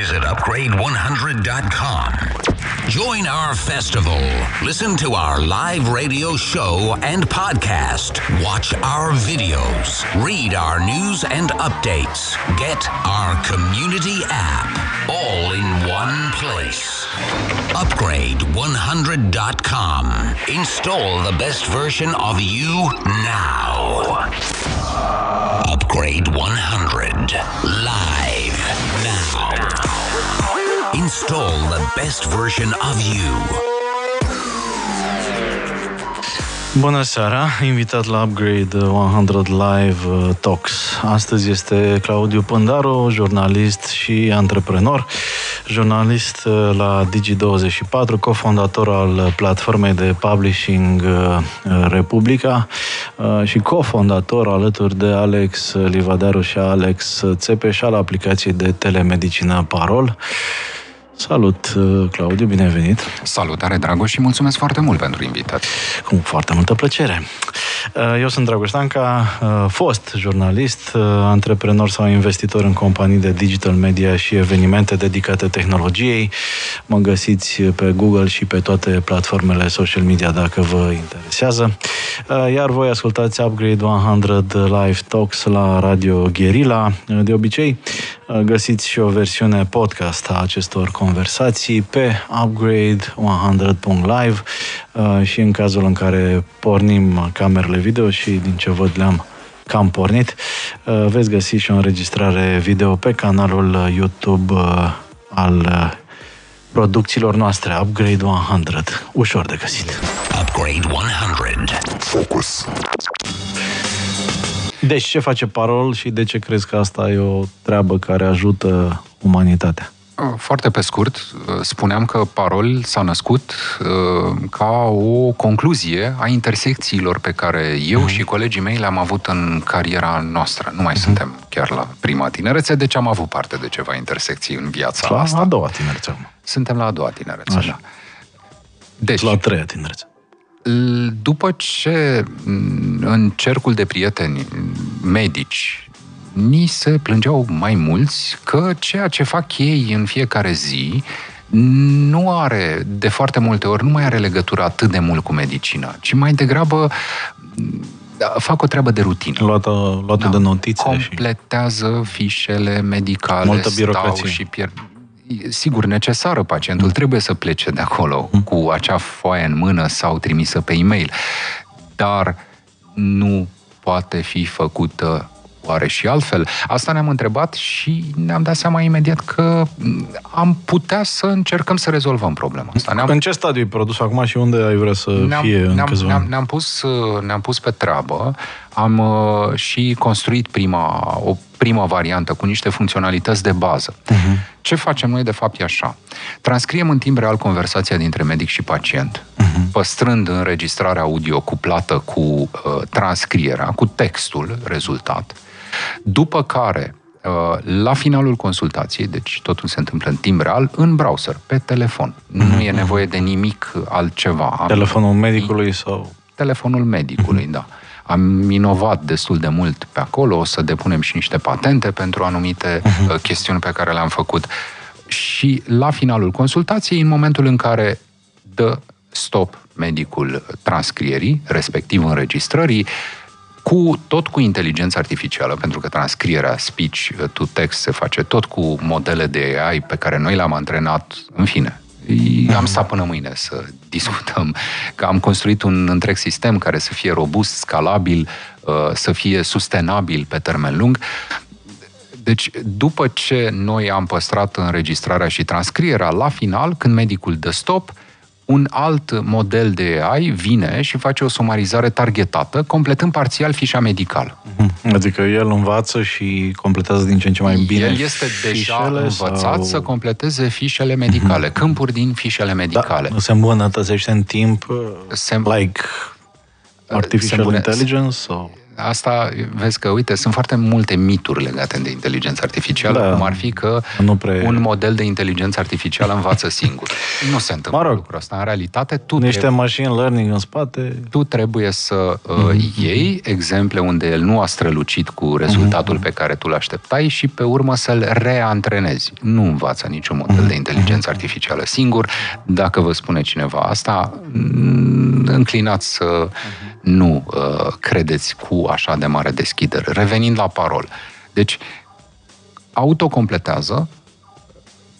visit upgrade100.com. Join our festival. Listen to our live radio show and podcast. Watch our videos. Read our news and updates. Get our community app. All in one place. Upgrade100.com. Install the best version of you now. Upgrade 100. Live. Install the best version of you. Bună seara, invitat la Upgrade 100 Live uh, Talks. Astăzi este Claudiu Pândaru, jurnalist și antreprenor, jurnalist uh, la Digi24, cofondator al platformei de publishing uh, Republica și cofondator alături de Alex Livadaru și Alex Țepeș al aplicației de telemedicină Parol. Salut, uh, Claudiu, bine ai venit! Salutare, Dragoș, și mulțumesc foarte mult pentru invitație. Cu foarte multă plăcere! Uh, eu sunt Dragoș Tanca, uh, fost jurnalist, antreprenor sau investitor în companii de digital media și evenimente dedicate tehnologiei. Mă găsiți pe Google și pe toate platformele social media dacă vă interesează. Iar voi ascultați Upgrade 100 Live Talks la Radio Guerilla. De obicei, găsiți și o versiune podcast a acestor conversații pe upgrade100.live uh, și în cazul în care pornim camerele video și din ce văd le-am cam pornit, uh, veți găsi și o înregistrare video pe canalul YouTube uh, al producțiilor noastre, Upgrade 100. Ușor de găsit. Upgrade 100. Focus. Deci ce face Parol și de ce crezi că asta e o treabă care ajută umanitatea? Foarte pe scurt, uh, spuneam că Parol s-a născut uh, ca o concluzie a intersecțiilor pe care eu uh-huh. și colegii mei le-am avut în cariera noastră. Nu mai uh-huh. suntem chiar la prima tinerețe, deci am avut parte de ceva intersecții în viața la asta. La a doua tinerețe. Suntem la a doua tinerețe, Așa. da. Deci, la a treia tinerețe. După ce în cercul de prieteni medici ni se plângeau mai mulți că ceea ce fac ei în fiecare zi nu are, de foarte multe ori, nu mai are legătură atât de mult cu medicina, ci mai degrabă da, fac o treabă de rutină. Luată, luată da. de notițe Completează și... fișele medicale, Multă birocrație. stau și pierd sigur, necesară. Pacientul mm. trebuie să plece de acolo mm. cu acea foaie în mână sau trimisă pe e-mail. Dar nu poate fi făcută oare și altfel? Asta ne-am întrebat și ne-am dat seama imediat că am putea să încercăm să rezolvăm problema asta. Ne-am... În ce stadiu e produs acum și unde ai vrea să ne-am, fie în ne-am, câțiva ne-am, ne-am, pus, ne-am pus pe treabă, am uh, și construit prima, o primă variantă cu niște funcționalități de bază. Uh-huh. Ce facem noi de fapt e așa. Transcriem în timp real conversația dintre medic și pacient, uh-huh. păstrând înregistrarea audio cuplată cu uh, transcrierea, cu textul rezultat, după care uh, la finalul consultației, deci totul se întâmplă în timp real, în browser, pe telefon. Mm-hmm. Nu e nevoie de nimic altceva. Telefonul medicului sau... Telefonul medicului, mm-hmm. da. Am inovat destul de mult pe acolo, o să depunem și niște patente pentru anumite uh-huh. chestiuni pe care le-am făcut. Și la finalul consultației, în momentul în care dă stop medicul transcrierii, respectiv înregistrării, cu, tot cu inteligență artificială, pentru că transcrierea speech to text se face tot cu modele de AI pe care noi le-am antrenat, în fine, am stat până mâine să discutăm că am construit un întreg sistem care să fie robust, scalabil, uh, să fie sustenabil pe termen lung. Deci, după ce noi am păstrat înregistrarea și transcrierea, la final, când medicul dă stop, un alt model de AI vine și face o sumarizare targetată, completând parțial fișa medicală. Mhm. Adică el învață și completează din ce în ce mai bine El este deja învățat sau... să completeze fișele medicale, mm-hmm. câmpuri din fișele medicale. Da, se îmbunătățește în timp, se... like artificial se intelligence? Sau? Asta, vezi că, uite, sunt foarte multe mituri legate de inteligența artificială, da. cum ar fi că nu pre... un model de inteligență artificială învață singur. nu se întâmplă Mă rog. lucrul ăsta. În realitate, tu Niște trebuie, machine learning în spate. tu trebuie să uh, iei exemple unde el nu a strălucit cu rezultatul pe care tu l-așteptai și pe urmă să-l reantrenezi. Nu învață niciun model de inteligență artificială singur. Dacă vă spune cineva asta, mm, înclinați să nu uh, credeți cu așa de mare deschidere. Revenind la parol. Deci, autocompletează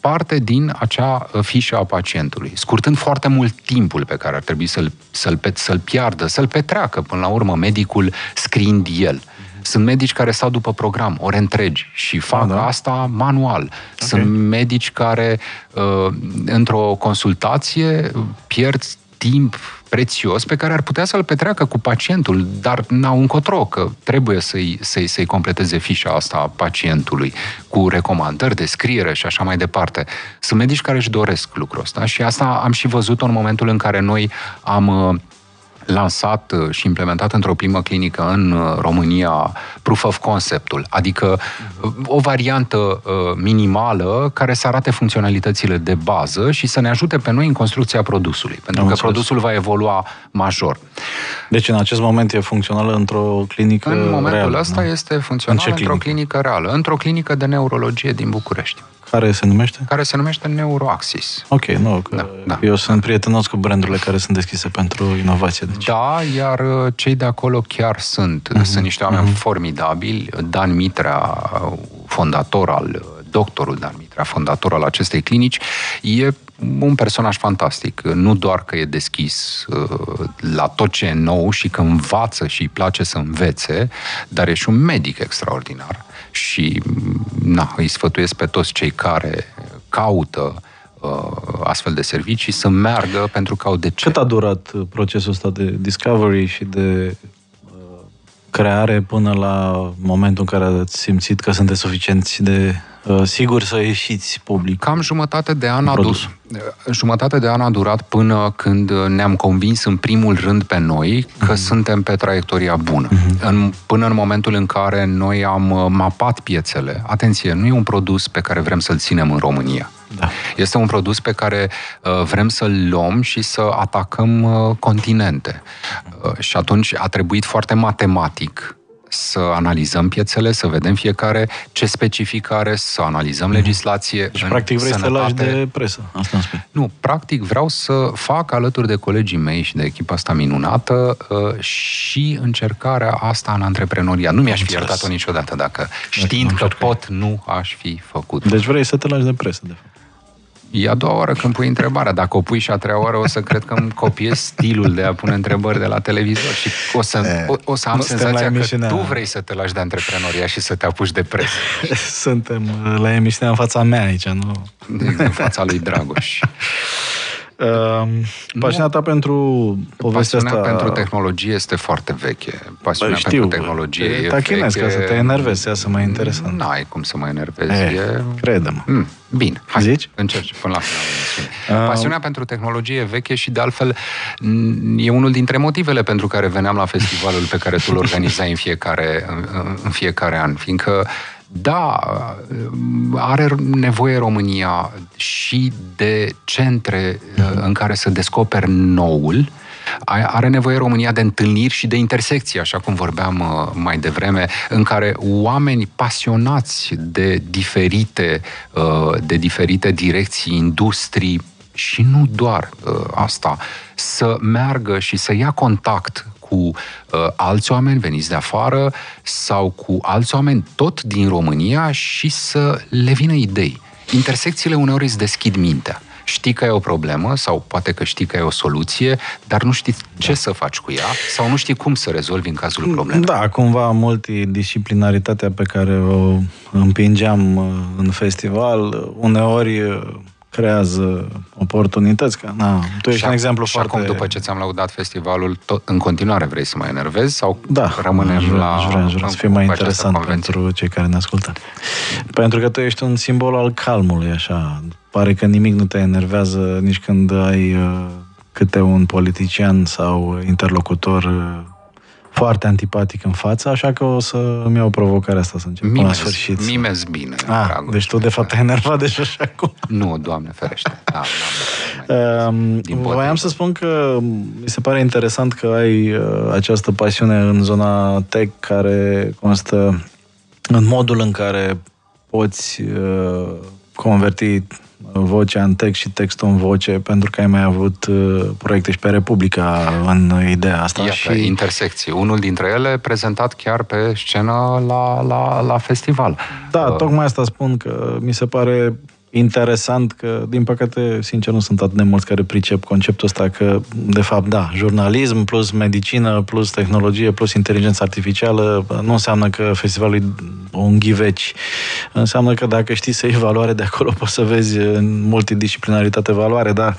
parte din acea uh, fișă a pacientului, scurtând foarte mult timpul pe care ar trebui să-l, să-l, pe- să-l piardă, să-l petreacă până la urmă medicul scriind el. Sunt medici care stau după program, ore întregi și fac da. asta manual. Sunt medici care, uh, într-o consultație, pierd timp prețios pe care ar putea să-l petreacă cu pacientul, dar n-au încotro, că trebuie să-i, să-i, să-i completeze fișa asta a pacientului cu recomandări, descriere și așa mai departe. Sunt medici care își doresc lucrul ăsta și asta am și văzut-o în momentul în care noi am uh, lansat uh, și implementat într-o primă clinică în uh, România proof of conceptul, adică uh, o variantă uh, minimală care să arate funcționalitățile de bază și să ne ajute pe noi în construcția produsului, pentru Am că înțeles. produsul va evolua major. Deci în acest moment e funcțională într-o clinică În momentul reală, ăsta nu? este funcțional În ce într-o clinică? clinică reală, într-o clinică de neurologie din București, Care se numește? care se numește Neuroaxis. Ok, nu, că Da, da. eu sunt prietenos cu brandurile care sunt deschise pentru inovație. Deci. Da, iar uh, cei de acolo chiar sunt. Mhm, Sunt niște oameni formidabili. Dan Mitrea, uh, fondator al, uh, doctorul Dan Mitrea, fondator al acestei clinici, e un personaj fantastic. Nu doar că e deschis uh, la tot ce e nou și că învață și îi place să învețe, dar e și un medic extraordinar. Și, na, îi sfătuiesc pe toți cei care caută uh, astfel de servicii să meargă pentru că au de ce. Cât a durat uh, procesul ăsta de discovery și de uh, creare până la momentul în care ați simțit că sunteți suficienți de uh, siguri să ieșiți public? Cam jumătate de an a Produs. durat. Jumătate de an a durat până când ne-am convins în primul rând pe noi că suntem pe traiectoria bună. În, până în momentul în care noi am uh, mapat piețele. Atenție, nu e un produs pe care vrem să-l ținem în România. Da. Este un produs pe care uh, vrem să-l luăm și să atacăm uh, continente. Uh, și atunci a trebuit foarte matematic să analizăm piețele, să vedem fiecare ce specific are, să analizăm legislație. Deci, în practic, vrei să te lași sănătate. de presă. Asta îmi spui. Nu, practic vreau să fac alături de colegii mei și de echipa asta minunată uh, și încercarea asta în antreprenoriat. Nu mi-aș fi Înțeles. iertat-o niciodată dacă știind că încercai. pot, nu aș fi făcut. Deci vrei să te lași de presă, de fapt. E a doua oară când pui întrebarea. Dacă o pui și a treia oară, o să cred că îmi copiez stilul de a pune întrebări de la televizor și o să, o, o să am nu suntem la senzația că emisiunea- tu vrei să te lași de antreprenoria și să te apuci de presă Suntem uh, la emisiunea în fața mea aici, nu? în fața lui Dragoș. Uh, pasiunea ta pentru povestea Pasiunea asta... pentru tehnologie este foarte veche. Pasiunea Bă, știu, pentru tehnologie te e tachinezi veche. ca să te enervezi, să mai interesant. N-ai cum să mă enervezi. Eh, e... crede-mă. Mm, bine, hai, Zici? încerci până la finalul emisiunii. Ah. Pasiunea pentru tehnologie e veche și de altfel n- e unul dintre motivele pentru care veneam la festivalul pe care tu îl organizai în fiecare, în, în fiecare an, fiindcă da, are nevoie România și de centre uh, în care să descoperi noul, are nevoie România de întâlniri și de intersecții, așa cum vorbeam uh, mai devreme, în care oameni pasionați de diferite, uh, de diferite direcții, industrii și nu doar uh, asta, să meargă și să ia contact cu uh, alți oameni veniți de afară sau cu alți oameni tot din România și să le vină idei. Intersecțiile uneori îți deschid mintea. Știi că e o problemă sau poate că știi că e o soluție, dar nu știi ce să faci cu ea sau nu știi cum să rezolvi în cazul problemei. Da, cumva multidisciplinaritatea pe care o împingeam uh, în festival, uh, uneori uh, creează oportunități. Că, na, tu ești și, un exemplu și foarte... acum, după ce ți-am lăudat festivalul, tot, în continuare vrei să mă enervezi sau Da, rămânem aș vrea, la... aș vrea, aș vrea să fie cu mai această interesant convenție? pentru cei care ne ascultă. Pentru că tu ești un simbol al calmului, așa. Pare că nimic nu te enervează nici când ai uh, câte un politician sau interlocutor uh, foarte antipatic în față, așa că o să îmi iau provocarea asta să încep Mimez, până la sfârșit. Mimez bine. Ah, dragul. deci tu de fapt te-ai enervat deja și acum. Nu, Doamne ferește. Da, Um, voiam să spun că mi se pare interesant că ai uh, această pasiune în zona tech care constă în modul în care poți uh, converti vocea în text și textul în voce, pentru că ai mai avut uh, proiecte și pe Republica în ideea asta. Iată, și... intersecții. Unul dintre ele prezentat chiar pe scenă la, la, la festival. Da, uh, tocmai asta spun că mi se pare interesant că, din păcate, sincer, nu sunt atât de mulți care pricep conceptul ăsta că, de fapt, da, jurnalism plus medicină, plus tehnologie, plus inteligență artificială, nu înseamnă că festivalul e un ghiveci. Înseamnă că dacă știi să iei valoare de acolo, poți să vezi în multidisciplinaritate valoare, dar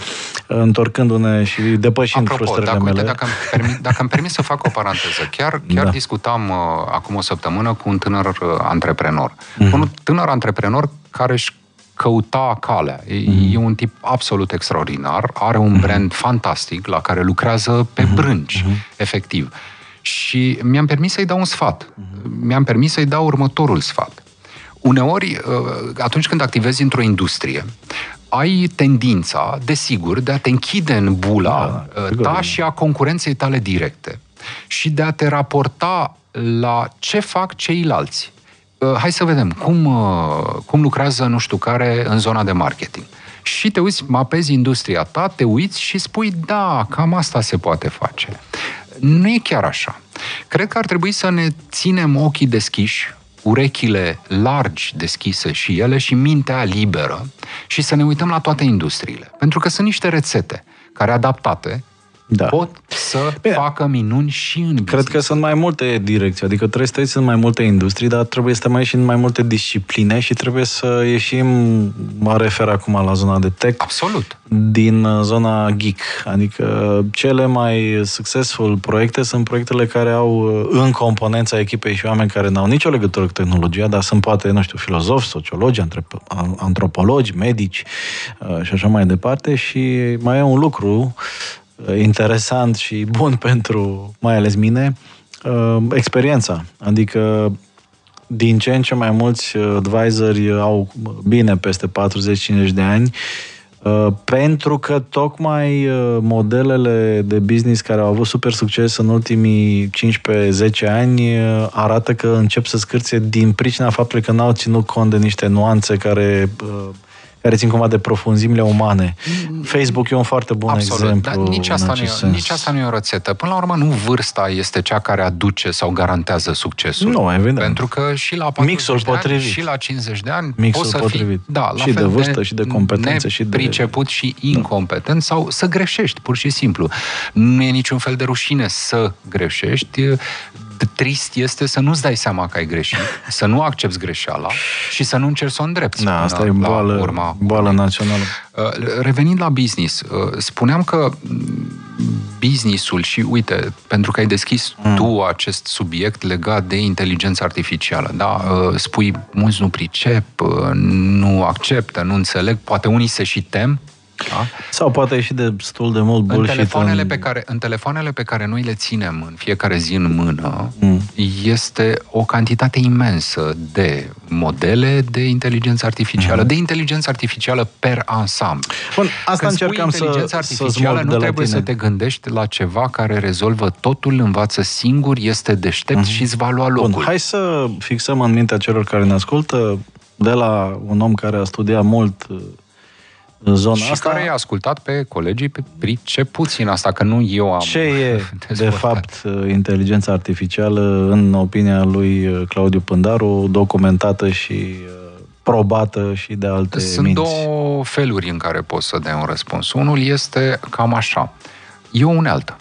întorcându-ne și depășind Apropo, frustrările dacă, mele... Uite, dacă, îmi permis, dacă îmi permis să fac o paranteză, chiar, chiar da. discutam uh, acum o săptămână cu un tânăr uh, antreprenor. Mm-hmm. Un tânăr antreprenor care își căuta calea. E, mm-hmm. e un tip absolut extraordinar, are un mm-hmm. brand fantastic la care lucrează pe mm-hmm. brânci, mm-hmm. efectiv. Și mi-am permis să-i dau un sfat. Mm-hmm. Mi-am permis să-i dau următorul sfat. Uneori, uh, atunci când activezi într-o industrie, ai tendința, desigur, de a te închide în bula da, uh, ta și a concurenței tale directe și de a te raporta la ce fac ceilalți. Uh, hai să vedem cum, uh, cum lucrează nu știu care în zona de marketing. Și te uiți, mapezi industria ta, te uiți și spui, da, cam asta se poate face. Nu e chiar așa. Cred că ar trebui să ne ținem ochii deschiși, urechile largi deschise și ele și mintea liberă și să ne uităm la toate industriile. Pentru că sunt niște rețete care adaptate da. pot să Bine, facă minuni și în business. Cred că sunt mai multe direcții, adică trebuie să trăiți în mai multe industrii, dar trebuie să mai și în mai multe discipline și trebuie să ieșim, mă refer acum la zona de tech, Absolut. din zona geek. Adică cele mai successful proiecte sunt proiectele care au în componența echipei și oameni care n-au nicio legătură cu tehnologia, dar sunt poate, nu știu, filozofi, sociologi, antropologi, medici uh, și așa mai departe și mai e un lucru interesant și bun pentru, mai ales mine, uh, experiența. Adică din ce în ce mai mulți advisori au bine peste 40-50 de ani uh, pentru că tocmai uh, modelele de business care au avut super succes în ultimii 15-10 ani arată că încep să scârție din pricina faptului că n-au ținut cont de niște nuanțe care care țin cumva de profunzimile umane. Facebook e un foarte bun Absolut, exemplu dar nici asta, nu e, sens. nici asta nu e o rețetă. Până la urmă, nu vârsta este cea care aduce sau garantează succesul. Nu, evident. Pentru că și la 40 Mixul de ani, potrivit. și la 50 de ani Mixul poți să potrivit. fii da, la Și fel de vârstă, și de competențe, și de- nepriceput și incompetent sau să greșești, pur și simplu. Nu e niciun fel de rușine să greșești. Trist este să nu-ți dai seama că ai greșit, să nu accepti greșeala și să nu încerci să o îndrepți. Da, până asta e la boală, urma boală urmei. națională. Uh, Revenind la business, uh, spuneam că mm, businessul și, uite, pentru că ai deschis mm. tu acest subiect legat de inteligența artificială, da? Uh, Spui, mulți nu pricep, uh, nu acceptă, nu înțeleg, poate unii se și tem, da? Sau poate ieși destul de mult În bullshit telefoanele, în... pe care, în telefoanele pe care noi le ținem în fiecare zi în mână, Mm. este o cantitate imensă de modele de inteligență artificială, de inteligență artificială per ansamblu. Mm. Bun, asta Când spui încercam să, inteligența să artificială, smulg nu de la trebuie tine. să te gândești la ceva care rezolvă totul, învață singur, este deștept și îți va lua locul. Mhm. Bun, hai să fixăm în mintea celor care ne ascultă de la un om care a studiat mult uh, în zona și asta. care i-a ascultat pe colegii pe pricepuți în asta, că nu eu am Ce e, de dezvoltat. fapt, uh, inteligența artificială, în opinia lui uh, Claudiu Pândaru, documentată și uh, probată și de alte Sunt minți? două feluri în care poți să dai un răspuns. Unul este cam așa. E o unealtă.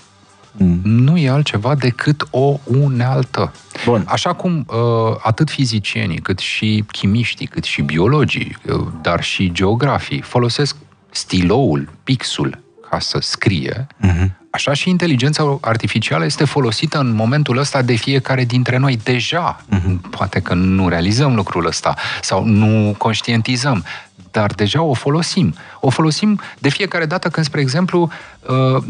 Mm. Nu e altceva decât o unealtă. Bun. Așa cum uh, atât fizicienii, cât și chimiștii, cât și biologii, uh, dar și geografii folosesc stiloul, pixul, ca să scrie, Mhm. Așa și inteligența artificială este folosită în momentul ăsta de fiecare dintre noi. Deja, poate că nu realizăm lucrul ăsta sau nu conștientizăm, dar deja o folosim. O folosim de fiecare dată când, spre exemplu, uh,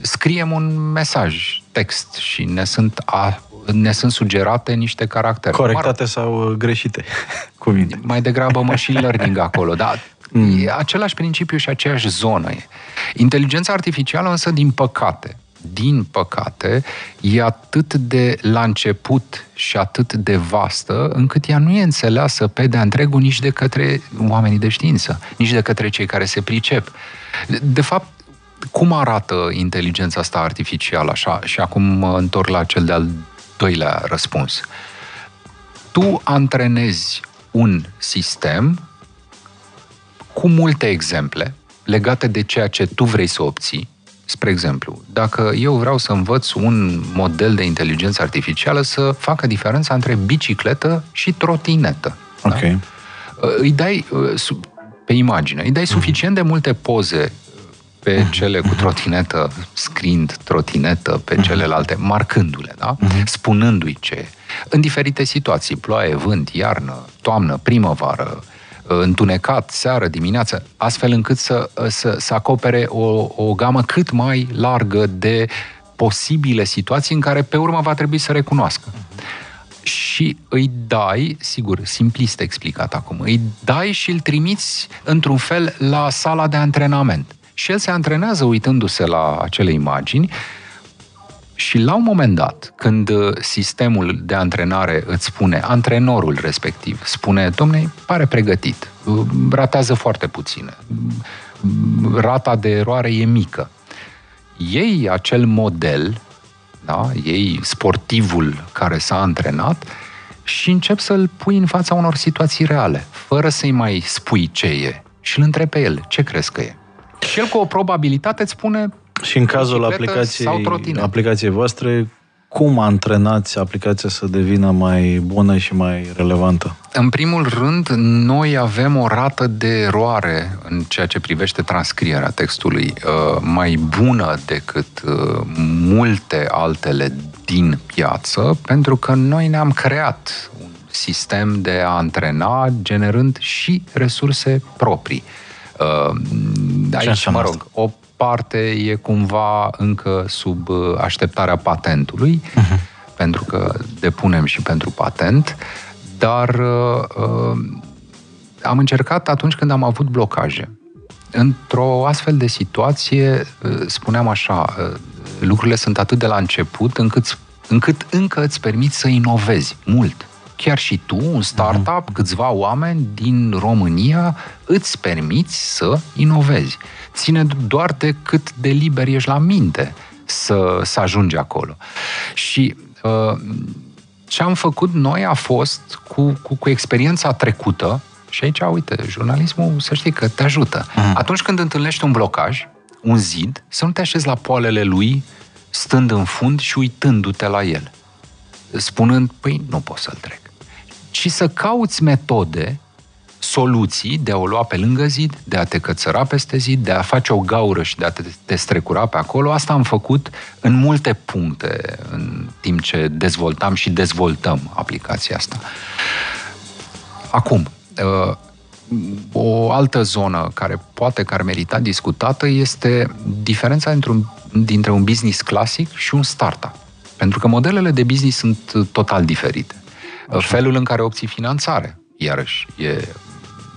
scriem un mesaj text și ne sunt, a, ne sunt sugerate niște caractere. Corectate sau uh, greșite cuvinte. Mai degrabă machine learning acolo, dar mm. e același principiu și aceeași zonă. Inteligența artificială însă, din păcate, din păcate, e atât de la început și atât de vastă, încât ea nu e înțeleasă pe de întregul nici de către oamenii de știință, nici de către cei care se pricep. De fapt, cum arată inteligența asta artificială așa? Și acum mă întorc la cel de-al doilea răspuns. Tu antrenezi un sistem cu multe exemple legate de ceea ce tu vrei să obții. Spre exemplu, dacă eu vreau să învăț un model de inteligență artificială să facă diferența între bicicletă și trotinetă. Da? Ok. Da? Îi dai pe imagine, îi dai suficient de multe poze pe mhm. cele cu trotinetă, scrind trotinetă pe mhm. celelalte, marcându-le, da? Mhm. spunându-i ce. În diferite situații, ploaie, vânt, iarnă, toamnă, primăvară, întunecat, seară, dimineață, astfel încât să, să, să acopere o, o gamă cât mai largă de posibile situații în care pe urmă va trebui să recunoască. Și îi dai, sigur, simplist explicat acum, îi dai și îl trimiți într-un fel la sala de antrenament și el se antrenează uitându-se la acele imagini și la un moment dat, când uh, sistemul de antrenare îți spune, antrenorul respectiv, spune, domne, pare pregătit, uh, ratează foarte puțin, uh, rata de eroare e mică. Ei acel model, da, ei sportivul care s-a antrenat și încep să-l pui în fața unor situații reale, fără să-i mai spui ce e și îl întrebi pe el, ce crezi că e? Și el cu o probabilitate îți spune și în cazul aplicației, aplicației voastre, cum antrenați aplicația să devină mai bună și mai relevantă? În primul rând, noi avem o rată de eroare în ceea ce privește transcrierea textului uh, mai bună decât uh, multe altele din piață, pentru că noi ne-am creat un sistem de a antrena generând și resurse proprii. Uh, aici, mă rog, o parte e cumva încă sub uh, așteptarea patentului, uh-huh. pentru că depunem și pentru patent, dar uh, uh, am încercat atunci când am avut blocaje. Într-o astfel de situație, uh, spuneam așa, uh, lucrurile sunt atât de la început încât, încât încă îți permiți să inovezi mult chiar și tu, un startup, uh-huh. câțiva oameni din România, îți permiți să inovezi. Ține doar de cât de liber ești la minte să, să ajungi acolo. Și uh, ce am făcut noi a fost, cu, cu, cu experiența trecută, și aici, uite, jurnalismul, să știi că te ajută. Uh-huh. Atunci când întâlnești un blocaj, un zid, să nu te așezi la poalele lui, stând în fund și uitându-te la el. Spunând, păi, nu pot să-l trec ci să cauți metode, soluții de a o lua pe lângă zid, de a te cățăra peste zid, de a face o gaură și de a te, te strecura pe acolo. Asta am făcut în multe puncte în timp ce dezvoltam și dezvoltăm aplicația asta. Acum, uh, o altă zonă care poate că ar merita discutată este diferența dintre un, dintre un business clasic și un startup. Pentru că modelele de business sunt total diferite. Așa. Felul în care obții finanțare, iarăși, e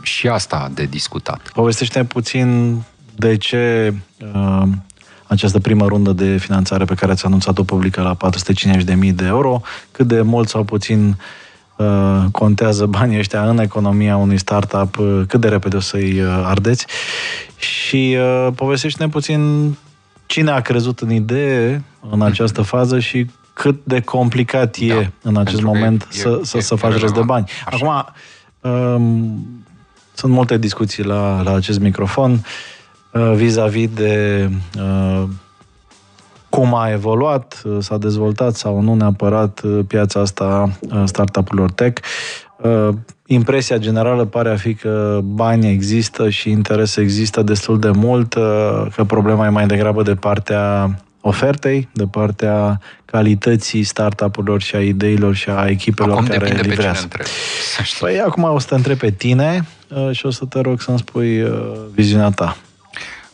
și asta de discutat. Povestește puțin de ce uh, această primă rundă de finanțare pe care ați anunțat-o publică la 450.000 de euro, cât de mult sau puțin uh, contează banii ăștia în economia unui startup, uh, cât de repede o să-i uh, ardeți și uh, povestește-ne puțin cine a crezut în idee în această fază și cât de complicat e da, în acest moment e, să, e, să, e, să faci rost de bani. Așa. Acum, um, sunt multe discuții la, la acest microfon uh, vis-a-vis de uh, cum a evoluat, uh, s-a dezvoltat sau nu neapărat uh, piața asta uh, startup-urilor tech. Uh, impresia generală pare a fi că bani există și interes există destul de mult, uh, că problema e mai degrabă de partea ofertei, de partea calității startup-urilor și a ideilor și a echipelor acum care livrează. Pe păi acum o să te întreb pe tine uh, și o să te rog să-mi spui uh, viziunea ta.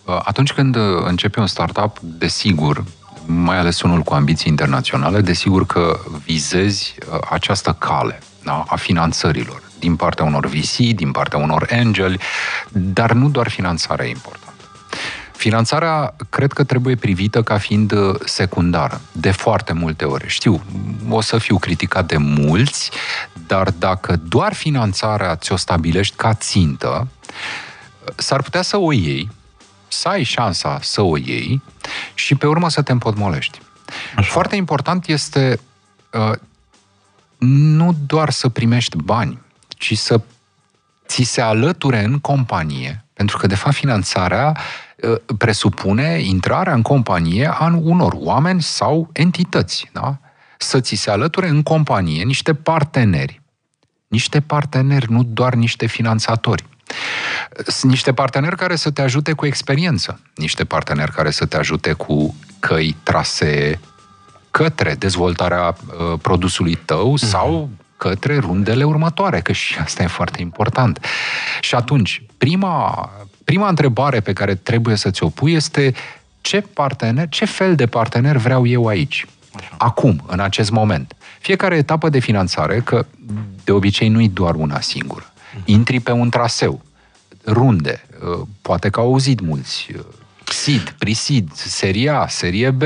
Uh, atunci când începe un startup, desigur, mai ales unul cu ambiții internaționale, desigur că vizezi uh, această cale da, a finanțărilor din partea unor VC, din partea unor angeli, dar nu doar finanțarea e importantă. Finanțarea cred că trebuie privită ca fiind uh, secundară, de foarte multe ori. Știu, o să fiu criticat de mulți, dar dacă doar finanțarea ți-o stabilești ca țintă, s-ar putea să o iei, să ai șansa să o iei și pe urmă să te împotmolești. Așa. Foarte important este uh, nu doar să primești bani, ci să ți se alăture în companie, pentru că, de fapt, finanțarea uh, presupune intrarea în companie a unor oameni sau entități, da? Să ți se alăture în companie niște parteneri. Niște parteneri, nu doar niște finanțatori. Sunt niște parteneri care să te ajute cu experiență, niște parteneri care să te ajute cu căi, trasee către dezvoltarea uh, produsului tău mm-hmm. sau către rundele următoare, că și asta e foarte important. Și atunci, prima, prima întrebare pe care trebuie să ți-o pui este ce partener, ce fel de partener vreau eu aici? Acum, în acest moment. Fiecare etapă de finanțare, că de obicei nu e doar una singură. Mhm. Intri pe un traseu, runde, uh, poate că au auzit mulți, uh, SID, PRISID, serie A, serie B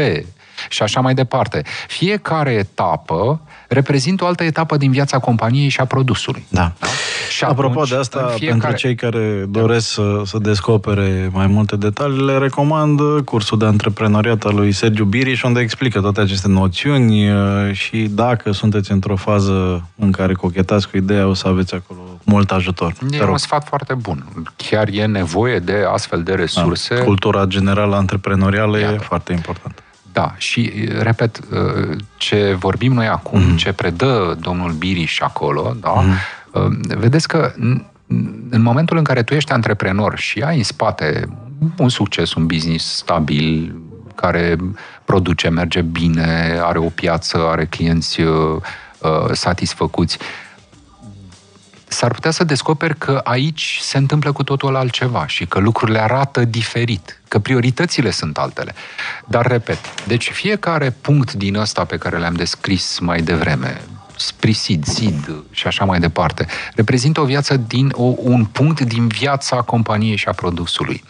și așa mai departe. Fiecare etapă reprezintă o altă etapă din viața companiei și a produsului. Da. da? Și Apropo atunci, de asta, fiecare... pentru cei care doresc să, să descopere mai multe detalii, le recomand cursul de antreprenoriat al lui Sergiu Biriș, unde explică toate aceste noțiuni uh, și dacă sunteți într-o fază în care cochetați cu ideea, o să aveți acolo mult ajutor. E un sfat foarte bun. Chiar e nevoie de astfel de resurse. Da. Cultura generală antreprenorială Iată. e foarte importantă. Da, și, repet, ce vorbim noi acum, mm. ce predă domnul Biriș acolo, da, mm. vedeți că în momentul în care tu ești antreprenor și ai în spate un succes, un business stabil, care produce, merge bine, are o piață, are clienți uh, satisfăcuți, s-ar putea să descoperi că aici se întâmplă cu totul altceva și că lucrurile arată diferit, că prioritățile sunt altele. Dar, repet, deci fiecare punct din ăsta pe care le-am descris mai devreme, sprisid, zid și așa mai departe, reprezintă o viață din o, un punct din viața companiei și a produsului.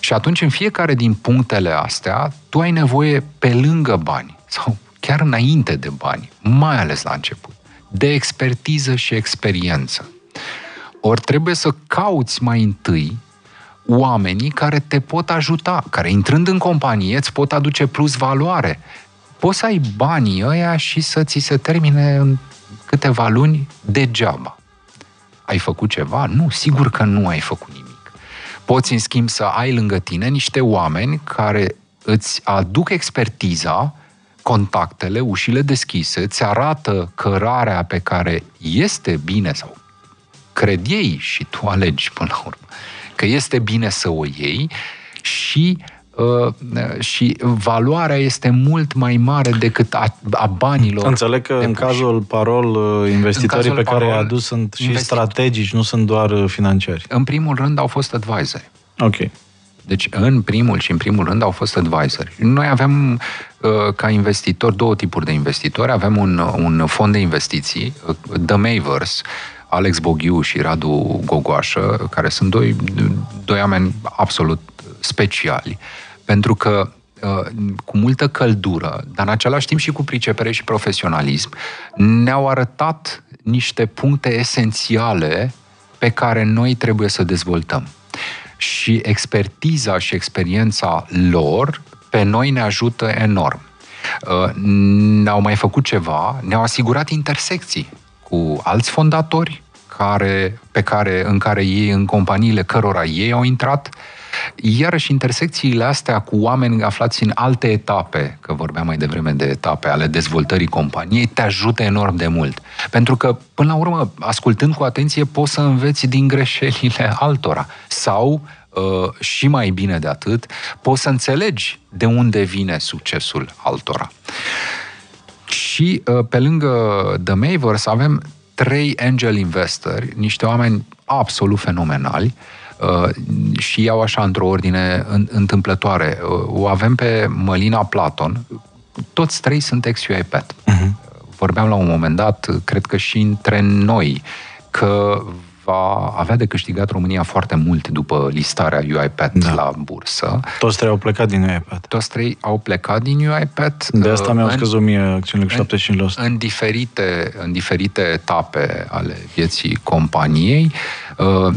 Și atunci, în fiecare din punctele astea, tu ai nevoie pe lângă bani sau chiar înainte de bani, mai ales la început, de expertiză și experiență. Ori trebuie să cauți mai întâi oamenii care te pot ajuta, care intrând în companie îți pot aduce plus valoare. Poți să ai banii ăia și să ți se termine în câteva luni degeaba. Ai făcut ceva? Nu, sigur că nu ai făcut nimic. Poți, în schimb, să ai lângă tine niște oameni care îți aduc expertiza, contactele, ușile deschise, îți arată cărarea pe care este bine sau cred ei și tu alegi până la urmă că este bine să o iei și uh, și valoarea este mult mai mare decât a, a banilor. Înțeleg că în cazul parol uh, investitorii pe care i-a adus sunt și investi... strategici, nu sunt doar uh, financiari. În primul rând au fost advisori. Ok. Deci, în primul și în primul rând au fost advisori. Noi avem, ca investitori, două tipuri de investitori. Avem un, un fond de investiții, The Mavers, Alex Boghiu și Radu Gogoașă, care sunt doi, doi oameni absolut speciali, pentru că uh, cu multă căldură, dar în același timp și cu pricepere și profesionalism, ne-au arătat niște puncte esențiale pe care noi trebuie să dezvoltăm. Și expertiza și experiența lor pe noi ne ajută enorm. Uh, ne-au mai făcut ceva, ne-au asigurat intersecții cu alți fondatori care, pe care, în care ei, în companiile cărora ei au intrat, Iarăși intersecțiile astea cu oameni aflați în alte etape, că vorbeam mai devreme de etape ale dezvoltării companiei, te ajută enorm de mult. Pentru că, până la urmă, ascultând cu atenție, poți să înveți din greșelile altora. Sau, uh, și mai bine de atât, poți să înțelegi de unde vine succesul altora. Și uh, pe lângă The Mavers avem trei angel investori, niște oameni absolut fenomenali, uh, și iau așa într-o ordine întâmplătoare. O avem pe Mălina Platon, toți trei sunt ex-UiPath. Uh-huh. Vorbeam la un moment dat, cred că și între noi, că va avea de câștigat România foarte mult după listarea UiPath da. la bursă. Toți trei au plecat din UiPath. Toți trei au plecat din UiPath. De asta mi-au scăzut mie acțiunile cu 75%. În, în, diferite, în diferite etape ale vieții companiei, uh,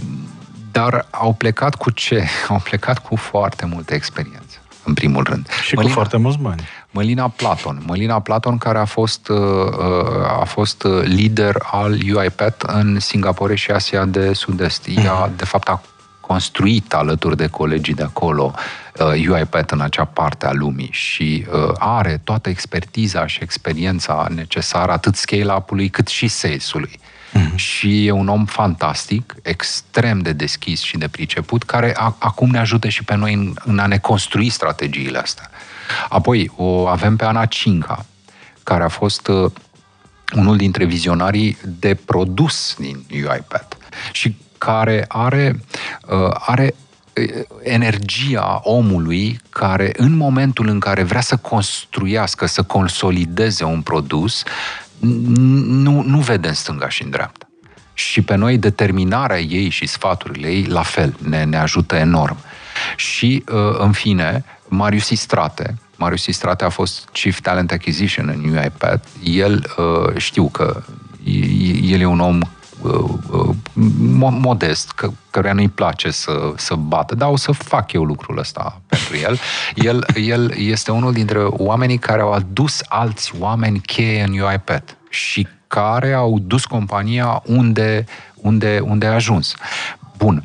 dar au plecat cu ce? Au plecat cu foarte multă experiență în primul rând. Și Mălina, cu foarte mulți bani. Mălina Platon. Mălina Platon care a fost, uh, uh, a fost uh, lider al UiPath în Singapore și Asia de Sud-Est. Ea, mhm. de fapt, a construit alături de colegii de acolo UiPath în acea parte a lumii și are toată expertiza și experiența necesară atât scale-up-ului cât și sales-ului. Mm-hmm. Și e un om fantastic, extrem de deschis și de priceput, care a, acum ne ajută și pe noi în, în a ne construi strategiile astea. Apoi o avem pe Ana Cinca, care a fost uh, unul dintre vizionarii de produs din UiPath și care are, uh, are uh, energia omului care în momentul în care vrea să construiască, să consolideze un produs, nu, nu vede în stânga și în dreapta. Și pe noi determinarea ei și sfaturile ei, la fel, ne, ne ajută enorm. Și, uh, în fine, Marius Istrate. Marius Istrate a fost Chief Talent Acquisition în UiPath. El, uh, știu că el e un om uh, modest, că, căruia nu-i place să, să bată, dar o să fac eu lucrul ăsta pentru el. el. El este unul dintre oamenii care au adus alți oameni cheie în UiPath și care au dus compania unde, unde, unde a ajuns. Bun.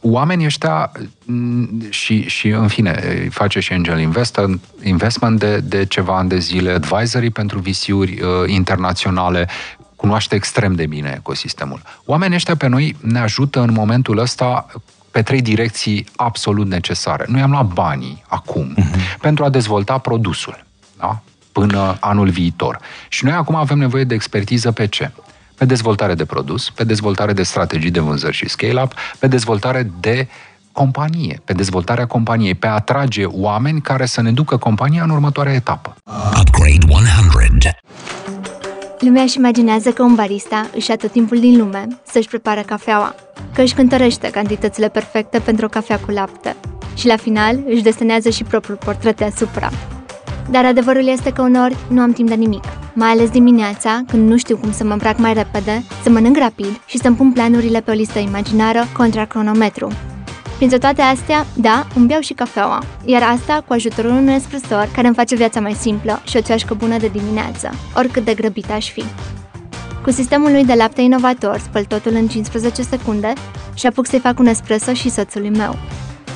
Oamenii ăștia mm, și, și în fine, face și angel investor, investment de, de ceva ani de zile, advisory pentru visiuri uh, internaționale, cunoaște extrem de bine ecosistemul. Oamenii ăștia pe noi ne ajută în momentul ăsta pe trei direcții absolut necesare. Noi am luat banii acum uh-huh. pentru a dezvolta produsul. Da? până anul viitor. Și noi acum avem nevoie de expertiză pe ce? Pe dezvoltare de produs, pe dezvoltare de strategii de vânzări și scale-up, pe dezvoltare de companie, pe dezvoltarea companiei, pe a atrage oameni care să ne ducă compania în următoarea etapă. Upgrade 100 Lumea își imaginează că un barista își ia tot timpul din lume să-și prepare cafeaua, că își cântărește cantitățile perfecte pentru o cafea cu lapte și la final își desenează și propriul portret deasupra, dar adevărul este că uneori nu am timp de nimic, mai ales dimineața, când nu știu cum să mă îmbrac mai repede, să mănânc rapid și să-mi pun planurile pe o listă imaginară contra cronometru. Printre toate astea, da, îmi beau și cafeaua, iar asta cu ajutorul unui espresor care îmi face viața mai simplă și o ceașcă bună de dimineață, oricât de grăbit aș fi. Cu sistemul lui de lapte inovator spăl totul în 15 secunde și apuc să-i fac un espresso și soțului meu,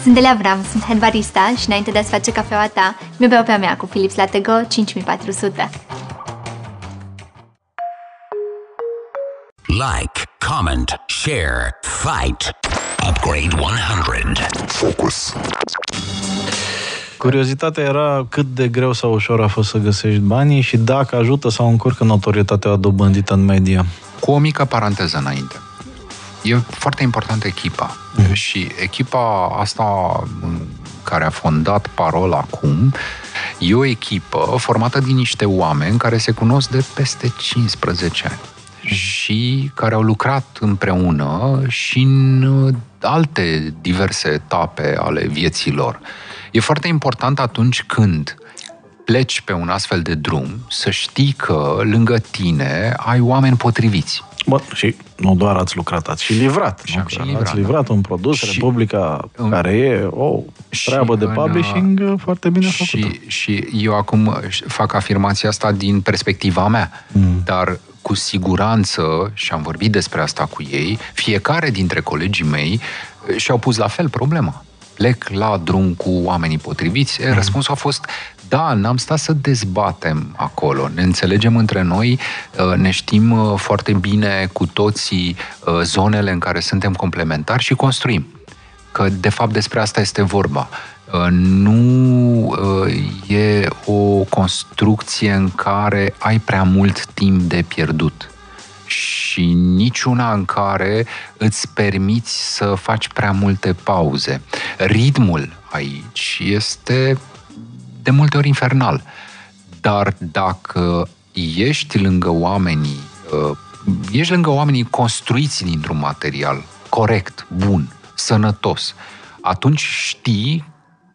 sunt Delia Avram, sunt head barista și înainte de a-ți face cafeaua ta, mi beau pe a mea cu Philips Latte Go 5400. Like, comment, share, fight. Upgrade 100. Focus. Curiozitatea era cât de greu sau ușor a fost să găsești banii și dacă ajută sau încurcă notorietatea dobândită în media. Cu o mică paranteză înainte. E foarte importantă echipa. Mm. Și echipa asta care a fondat Parol acum e o echipă formată din niște oameni care se cunosc de peste 15 ani și care au lucrat împreună și în alte diverse etape ale vieții lor. E foarte important atunci când pleci pe un astfel de drum să știi că lângă tine ai oameni potriviți. Bă, și nu doar ați lucrat, ați și livrat. Și și livrat, ați livrat da. un produs, și Republica, în, care e o treabă de publishing în, foarte bine și, făcută. Și eu acum fac afirmația asta din perspectiva mea, mm. dar cu siguranță, și am vorbit despre asta cu ei, fiecare dintre colegii mei și-au pus la fel problema plec la drum cu oamenii potriviți? Mm. Răspunsul a fost da, n-am stat să dezbatem acolo. Ne înțelegem între noi, uh, ne știm uh, foarte bine cu toții uh, zonele în care suntem complementari și construim. Că, de fapt, despre asta este vorba. Nu e o construcție în care ai prea mult timp de pierdut și niciuna în care îți permiți să faci prea multe pauze. Ritmul aici este de multe ori infernal. Dar dacă ești lângă oamenii, uh, ești lângă oamenii construiți dintr-un material corect, bun, sănătos, atunci știi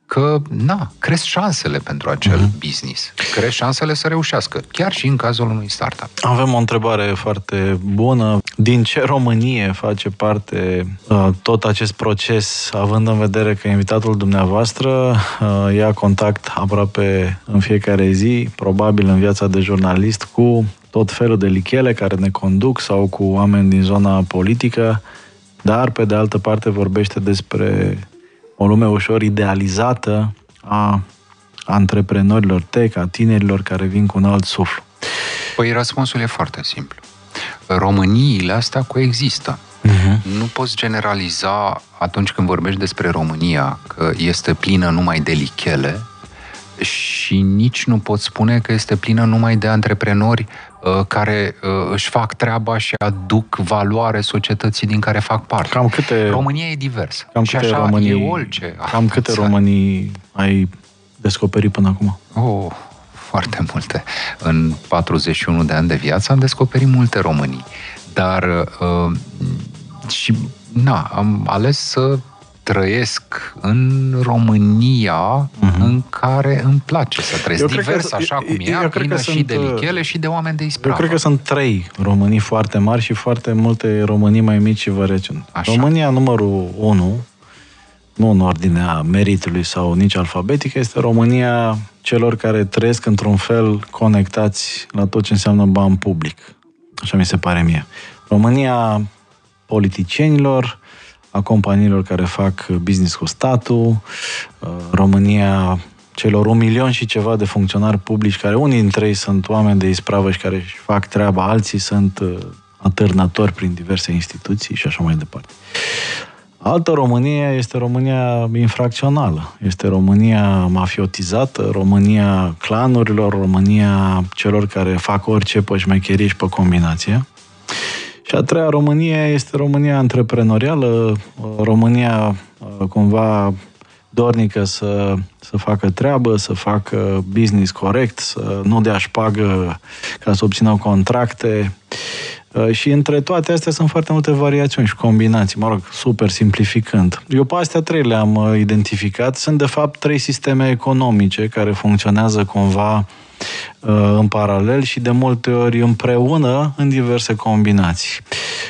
că, na, cresc șansele pentru acel mm-hmm. business. Cresc șansele să reușească, chiar și în cazul unui startup. Avem o întrebare foarte bună. Din ce Românie face parte uh, tot acest proces, având în vedere că invitatul dumneavoastră uh, ia contact aproape în fiecare zi, probabil în viața de jurnalist, cu tot felul de lichele care ne conduc sau cu oameni din zona politică, dar pe de altă parte vorbește despre o lume ușor idealizată a antreprenorilor tech, a tinerilor care vin cu un alt suflu? Păi răspunsul e foarte simplu. Româniile astea coexistă. Uh-huh. Nu poți generaliza atunci când vorbești despre România că este plină numai de lichele și nici nu poți spune că este plină numai de antreprenori uh, care uh, își fac treaba și aduc valoare societății din care fac parte. Cam câte, România e diversă. Cam și câte așa românii, e orice. Cam câte românii ai descoperit până acum? Oh, foarte multe. În 41 de ani de viață am descoperit multe românii. Dar uh, și na, am ales să trăiesc în România uh-huh. în care îmi place să trăiesc. Eu Divers, că, așa cum e, eu plină și sunt, de lichele și de oameni de ispravă. Eu cred că sunt trei românii foarte mari și foarte multe românii mai mici și vă recen. România numărul 1, nu în ordinea meritului sau nici alfabetică, este România celor care trăiesc într-un fel conectați la tot ce înseamnă ban public. Așa mi se pare mie. România politicienilor, a companiilor care fac business cu statul, uh, România celor un milion și ceva de funcționari publici, care unii dintre ei sunt oameni de ispravă și care își fac treaba, alții sunt uh, atârnători prin diverse instituții și așa mai departe. Altă România este România infracțională, este România mafiotizată, România clanurilor, România celor care fac orice pe șmecherie și pe combinație. Și a treia România este România antreprenorială, România uh, cumva dornică să, să facă treabă, să facă business corect, să nu dea șpagă ca să obțină contracte. Uh, și între toate astea sunt foarte multe variațiuni și combinații, mă rog, super simplificând. Eu pe astea trei le-am uh, identificat. Sunt, de fapt, trei sisteme economice care funcționează cumva Uh, în paralel și de multe ori împreună în diverse combinații.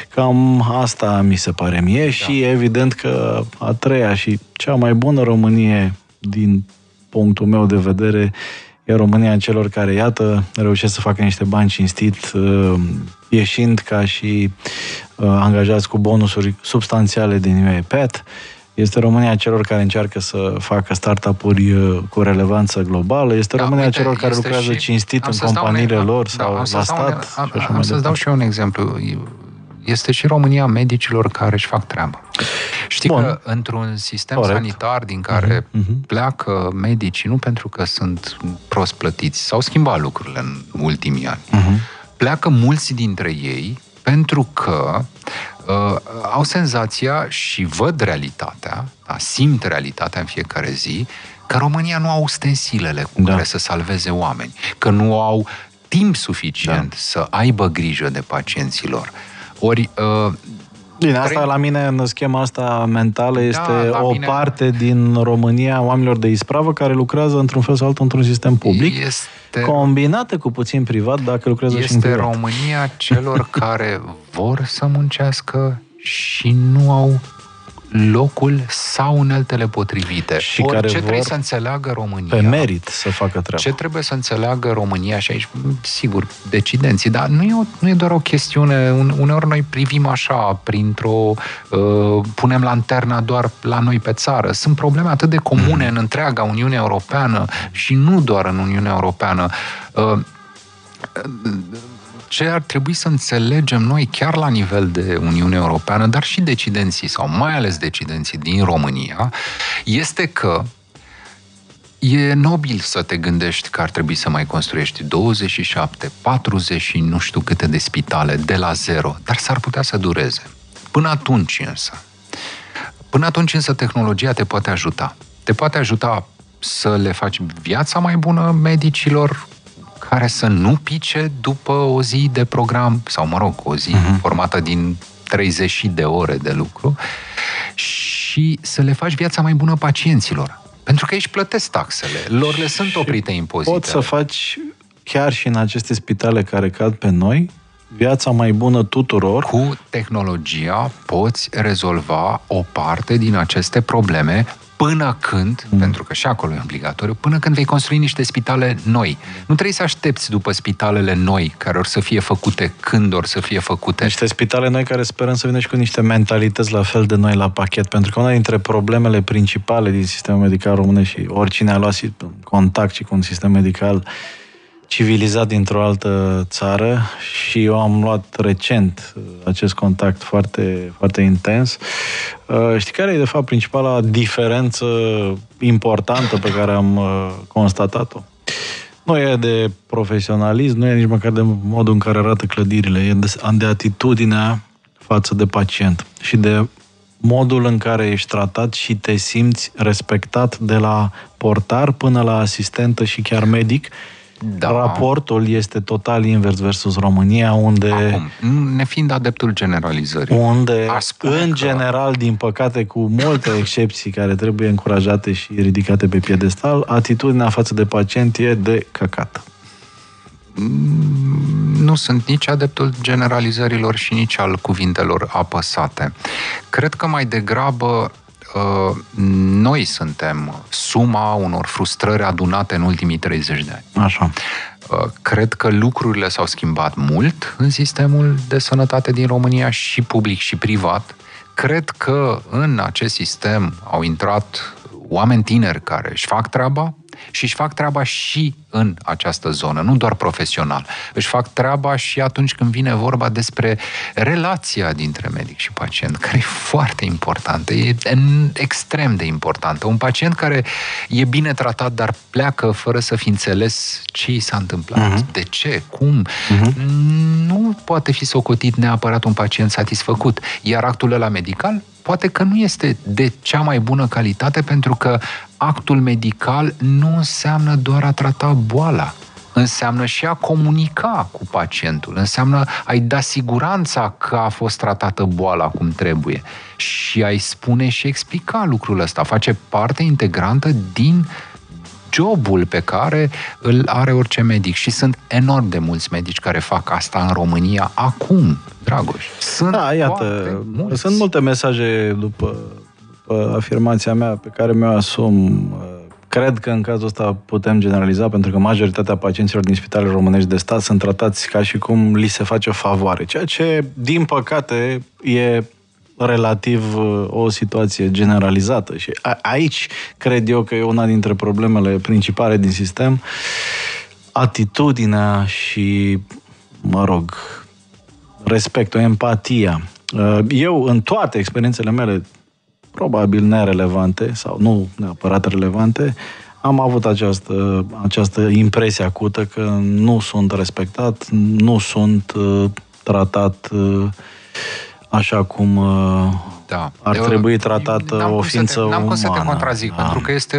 Cam asta mi se pare mie da. și evident că a treia și cea mai bună Românie din punctul meu de vedere e România celor care, iată, reușesc să facă niște bani cinstit, uh, ieșind ca și uh, angajați cu bonusuri substanțiale din UEPAT, este România celor care încearcă să facă startup-uri uh, cu relevanță globală. Este da, România uite, celor care lucrează și... cinstit în companiile un... lor da, sau da, la stat. Am, am, am să-ți dau și eu un exemplu. Este și România medicilor care își fac treaba. Știi Bun. că într-un sistem Corect. sanitar din care uh-huh. pleacă medicii, nu pentru că sunt prost plătiți, s-au schimbat lucrurile în ultimii ani, uh-huh. pleacă mulți dintre ei pentru că uh, au senzația și văd realitatea, da, simt realitatea în fiecare zi, că România nu au ustensilele cu da. care să salveze oameni, că nu au timp suficient da. să aibă grijă de pacienților. Ori uh, Bine, asta la mine, în schema asta mentală, da, este da, o mine... parte din România oamenilor de ispravă care lucrează într-un fel sau altul într-un sistem public, este... combinată cu puțin privat, dacă lucrează este și în privat. Este România celor care vor să muncească și nu au locul sau uneltele potrivite. Și Ori care ce trebuie să înțeleagă România? Pe merit să facă treaba. Ce trebuie să înțeleagă România și aici, sigur, decidenții, dar nu e, o, nu e doar o chestiune, uneori noi privim așa, printr-o, uh, punem lanterna doar la noi pe țară. Sunt probleme atât de comune mm. în întreaga Uniune Europeană și nu doar în Uniunea Europeană. Uh, ce ar trebui să înțelegem noi chiar la nivel de Uniune Europeană, dar și decidenții sau mai ales decidenții din România, este că E nobil să te gândești că ar trebui să mai construiești 27, 40 și nu știu câte de spitale de la zero, dar s-ar putea să dureze. Până atunci însă, până atunci însă tehnologia te poate ajuta. Te poate ajuta să le faci viața mai bună medicilor care să nu pice după o zi de program, sau mă rog, o zi uh-huh. formată din 30 de ore de lucru și să le faci viața mai bună pacienților. Pentru că aici plătesc taxele, lor le sunt oprite impozitele. Poți să faci chiar și în aceste spitale care cad pe noi, viața mai bună tuturor. Cu tehnologia poți rezolva o parte din aceste probleme până când, mm. pentru că și acolo e obligatoriu, până când vei construi niște spitale noi. Nu trebuie să aștepți după spitalele noi, care or să fie făcute când or să fie făcute. Niște spitale noi care sperăm să vină și cu niște mentalități la fel de noi la pachet, pentru că una dintre problemele principale din sistemul medical român și oricine a luat contact și cu un sistem medical civilizat dintr-o altă țară și eu am luat recent uh, acest contact foarte, foarte intens. Uh, știi care e, de fapt, principala diferență importantă pe care am uh, constatat-o? Nu e de profesionalism, nu e nici măcar de modul în care arată clădirile, e de, de atitudinea față de pacient și de modul în care ești tratat și te simți respectat de la portar până la asistentă și chiar medic da. Raportul este total invers versus România, unde... Acum, ne fiind adeptul generalizării. Unde, în că... general, din păcate, cu multe excepții care trebuie încurajate și ridicate pe piedestal, atitudinea față de pacient e de căcat. Mm, nu sunt nici adeptul generalizărilor și nici al cuvintelor apăsate. Cred că mai degrabă Uh, noi suntem suma unor frustrări adunate în ultimii 30 de ani. Așa. Uh, cred că lucrurile s-au schimbat mult în sistemul de sănătate din România, și public și privat. Cred că în acest sistem au intrat oameni tineri care își fac treaba, și își fac treaba și în această zonă, nu doar profesional. Își fac treaba și atunci când vine vorba despre relația dintre medic și pacient, care e foarte importantă, e extrem de importantă. Un pacient care e bine tratat, dar pleacă fără să fi înțeles ce i s-a întâmplat, uh-huh. de ce, cum, uh-huh. nu poate fi socotit neapărat un pacient satisfăcut. Iar actul ăla medical poate că nu este de cea mai bună calitate pentru că actul medical nu înseamnă doar a trata boala, înseamnă și a comunica cu pacientul, înseamnă a-i da siguranța că a fost tratată boala cum trebuie. Și a-i spune și explica lucrul ăsta. Face parte integrantă din jobul pe care îl are orice medic și sunt enorm de mulți medici care fac asta în România acum, Dragoș. Sunt da, iată, mulți. sunt multe mesaje după, după afirmația mea pe care mi-o asum. Cred că în cazul ăsta putem generaliza, pentru că majoritatea pacienților din spitalele românești de stat sunt tratați ca și cum li se face o favoare, ceea ce, din păcate, e relativ uh, o situație generalizată și a, aici cred eu că e una dintre problemele principale din sistem, atitudinea și, mă rog, respectul, empatia. Uh, eu, în toate experiențele mele, probabil nerelevante sau nu neapărat relevante, am avut această, această impresie acută că nu sunt respectat, nu sunt uh, tratat uh, așa cum uh, da. ar Eu, trebui tratată o ființă umană. N-am cum să te contrazic, da. pentru că este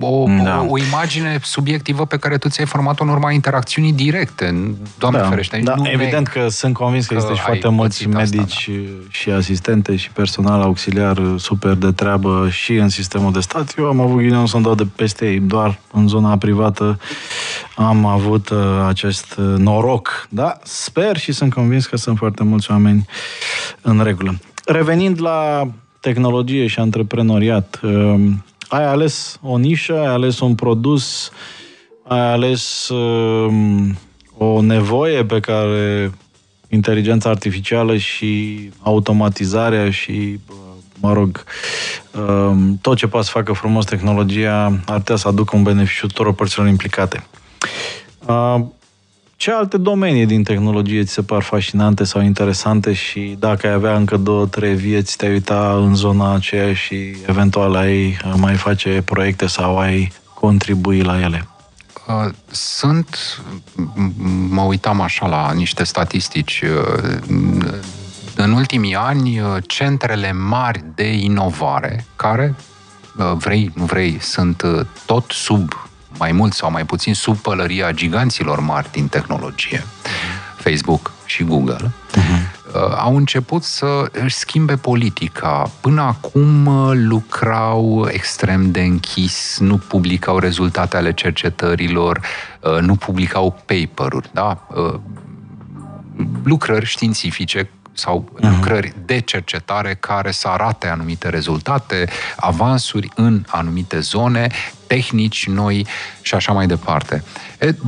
o, da. o, o imagine subiectivă pe care tu ți-ai format în urma interacțiunii directe. Doamne da. ferește. Da, nu evident că sunt convins că, că există și foarte mulți medici asta, da. și asistente și personal auxiliar super de treabă și în sistemul de stat. Eu am avut ghinion să-mi dau de peste ei, doar în zona privată am avut uh, acest uh, noroc. Da? Sper și sunt convins că sunt foarte mulți oameni în regulă. Revenind la tehnologie și antreprenoriat, uh, ai ales o nișă, ai ales un produs, ai ales uh, o nevoie pe care inteligența artificială și automatizarea și, uh, mă rog, uh, tot ce poate să facă frumos tehnologia ar putea să aducă un beneficiu tuturor părților implicate. Uh, ce alte domenii din tehnologie ți se par fascinante sau interesante și dacă ai avea încă două, trei vieți, te-ai uita în zona aceea și eventual ai mai face proiecte sau ai contribui la ele? Uh, sunt, mă uitam așa la niște statistici, uh, în ultimii ani, uh, centrele mari de inovare, care, vrei, nu vrei, sunt tot sub, mai mult sau mai puțin, sub pălăria giganților mari din tehnologie, Facebook și Google, uh-huh. au început să își schimbe politica. Până acum lucrau extrem de închis, nu publicau rezultate ale cercetărilor, nu publicau paper-uri, da? lucrări științifice sau uh-huh. lucrări de cercetare care să arate anumite rezultate, avansuri în anumite zone, tehnici noi și așa mai departe.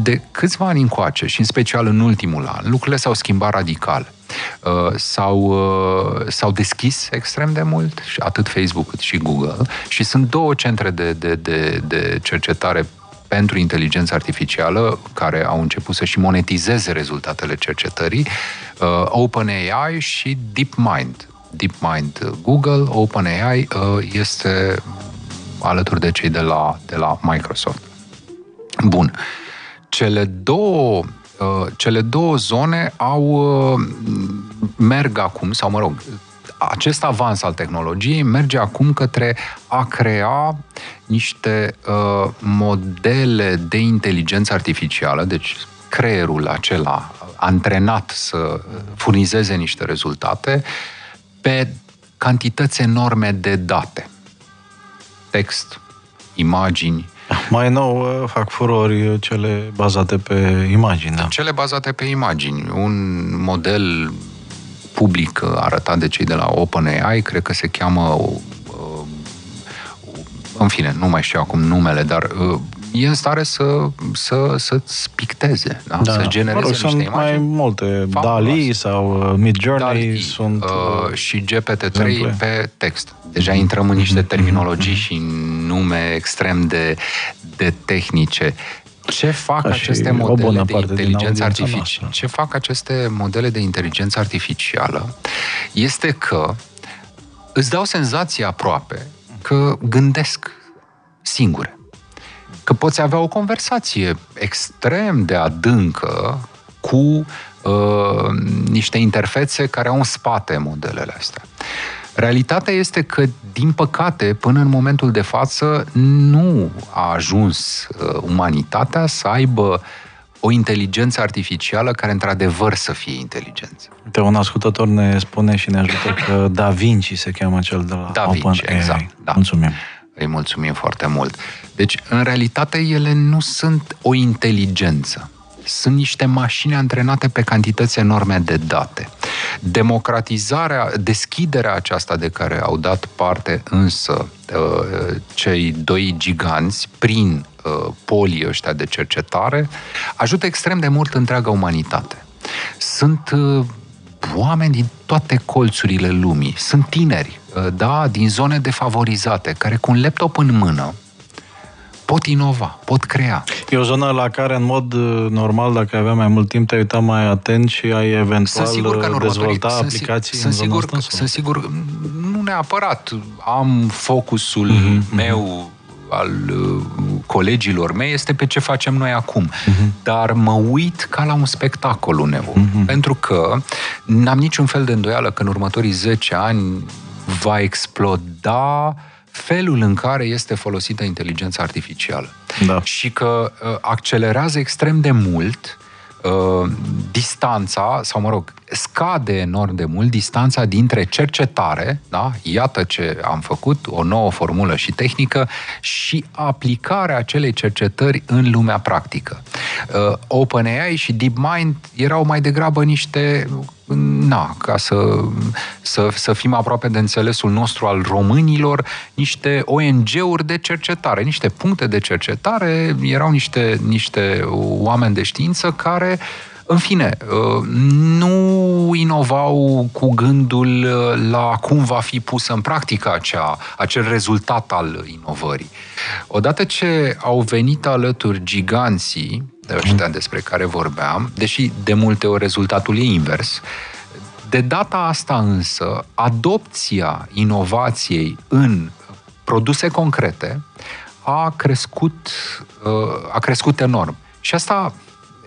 De câțiva ani încoace, și în special în ultimul an, lucrurile s-au schimbat radical. Uh, s-au, uh, s-au deschis extrem de mult, atât Facebook cât și Google, și sunt două centre de, de, de, de cercetare pentru inteligență artificială, care au început să și monetizeze rezultatele cercetării, uh, OpenAI și DeepMind. DeepMind Google, OpenAI uh, este alături de cei de la, de la Microsoft. Bun. Cele două uh, cele două zone au uh, merg acum, sau mă rog, acest avans al tehnologiei merge acum către a crea niște uh, modele de inteligență artificială, deci creierul acela antrenat să furnizeze niște rezultate pe cantități enorme de date. Text, imagini, mai nou uh, fac furori cele bazate pe imagini. Da. Cele bazate pe imagini. Un model public uh, arătat de cei de la OpenAI, cred că se cheamă uh, în fine, nu mai știu acum numele, dar uh, e în stare să, să, să-ți picteze, da? da. să genereze mă rog, niște sunt imagini. mai multe, DALI sau Mid Journey DALI, sunt... Uh, și GPT-3 exemple. pe text. Deja intrăm în niște mhm, terminologii mm-hmm. și nume extrem de, de tehnice. Ce fac da, aceste modele de inteligență artificială? Ce fac aceste modele de inteligență artificială este că îți dau senzația aproape că gândesc singure. Că poți avea o conversație extrem de adâncă cu uh, niște interfețe care au în spate modelele astea. Realitatea este că, din păcate, până în momentul de față, nu a ajuns uh, umanitatea să aibă o inteligență artificială care, într-adevăr, să fie inteligență. Uite, un ascultător ne spune și ne ajută că Da Vinci se cheamă cel de la Da Vinci, Open exact. Da. Mulțumim. Îi mulțumim foarte mult. Deci, în realitate, ele nu sunt o inteligență sunt niște mașini antrenate pe cantități enorme de date. Democratizarea, deschiderea aceasta de care au dat parte însă uh, cei doi giganți prin uh, polii ăștia de cercetare ajută extrem de mult întreaga umanitate. Sunt uh, oameni din toate colțurile lumii, sunt tineri, da, din zone defavorizate, care cu un laptop în mână pot inova, pot crea. E o zonă la care, în mod uh, normal, dacă aveai mai mult timp, te-ai uitat mai atent și ai eventual sunt sigur că în dezvolta sunt, aplicații sunt, în sigur, asta, Sunt sigur, nu neapărat. Am focusul uh-huh, meu al uh, colegilor mei este pe ce facem noi acum. Uh-huh. Dar mă uit ca la un spectacol uneori. Uh-huh. Pentru că n-am niciun fel de îndoială că în următorii 10 ani va exploda felul în care este folosită inteligența artificială. Da. Și că uh, accelerează extrem de mult uh, distanța, sau mă rog, scade enorm de mult distanța dintre cercetare, da? iată ce am făcut, o nouă formulă și tehnică, și aplicarea acelei cercetări în lumea practică. Uh, OpenAI și DeepMind erau mai degrabă niște na, ca să, să, să fim aproape de înțelesul nostru al românilor, niște ONG-uri de cercetare, niște puncte de cercetare, erau niște, niște oameni de știință care în fine, uh, nu inovau cu gândul uh, la cum va fi pusă în practică acea, acel rezultat al inovării. Odată ce au venit alături giganții, de ăștia despre care vorbeam, deși de multe ori rezultatul e invers. De data asta însă, adopția inovației în produse concrete a crescut, uh, a crescut enorm. Și asta,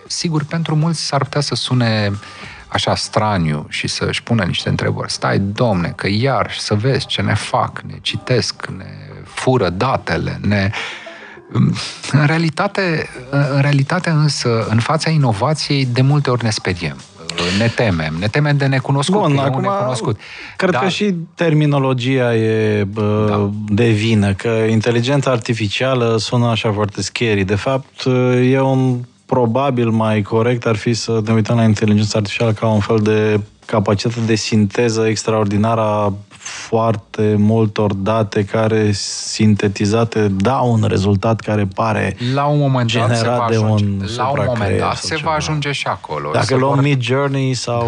sigur, pentru mulți s-ar putea să sune așa straniu și să-și pună niște întrebări. Stai, domne, că iar să vezi ce ne fac, ne citesc, ne fură datele, ne... În realitate, în realitate însă, în fața inovației, de multe ori ne speriem ne temem. Ne temem de necunoscut, Bun, acum, necunoscut. Cred Dar... că și terminologia e bă, da. de vină, că inteligența artificială sună așa foarte scary. De fapt, e un probabil mai corect ar fi să ne uităm la inteligența artificială ca un fel de capacitate de sinteză extraordinară a foarte multor date care sintetizate dau un rezultat care pare la un moment dat se va ajunge. de un La un moment dat se ceva. va ajunge și acolo. Dacă luăm vor... Mid Journey sau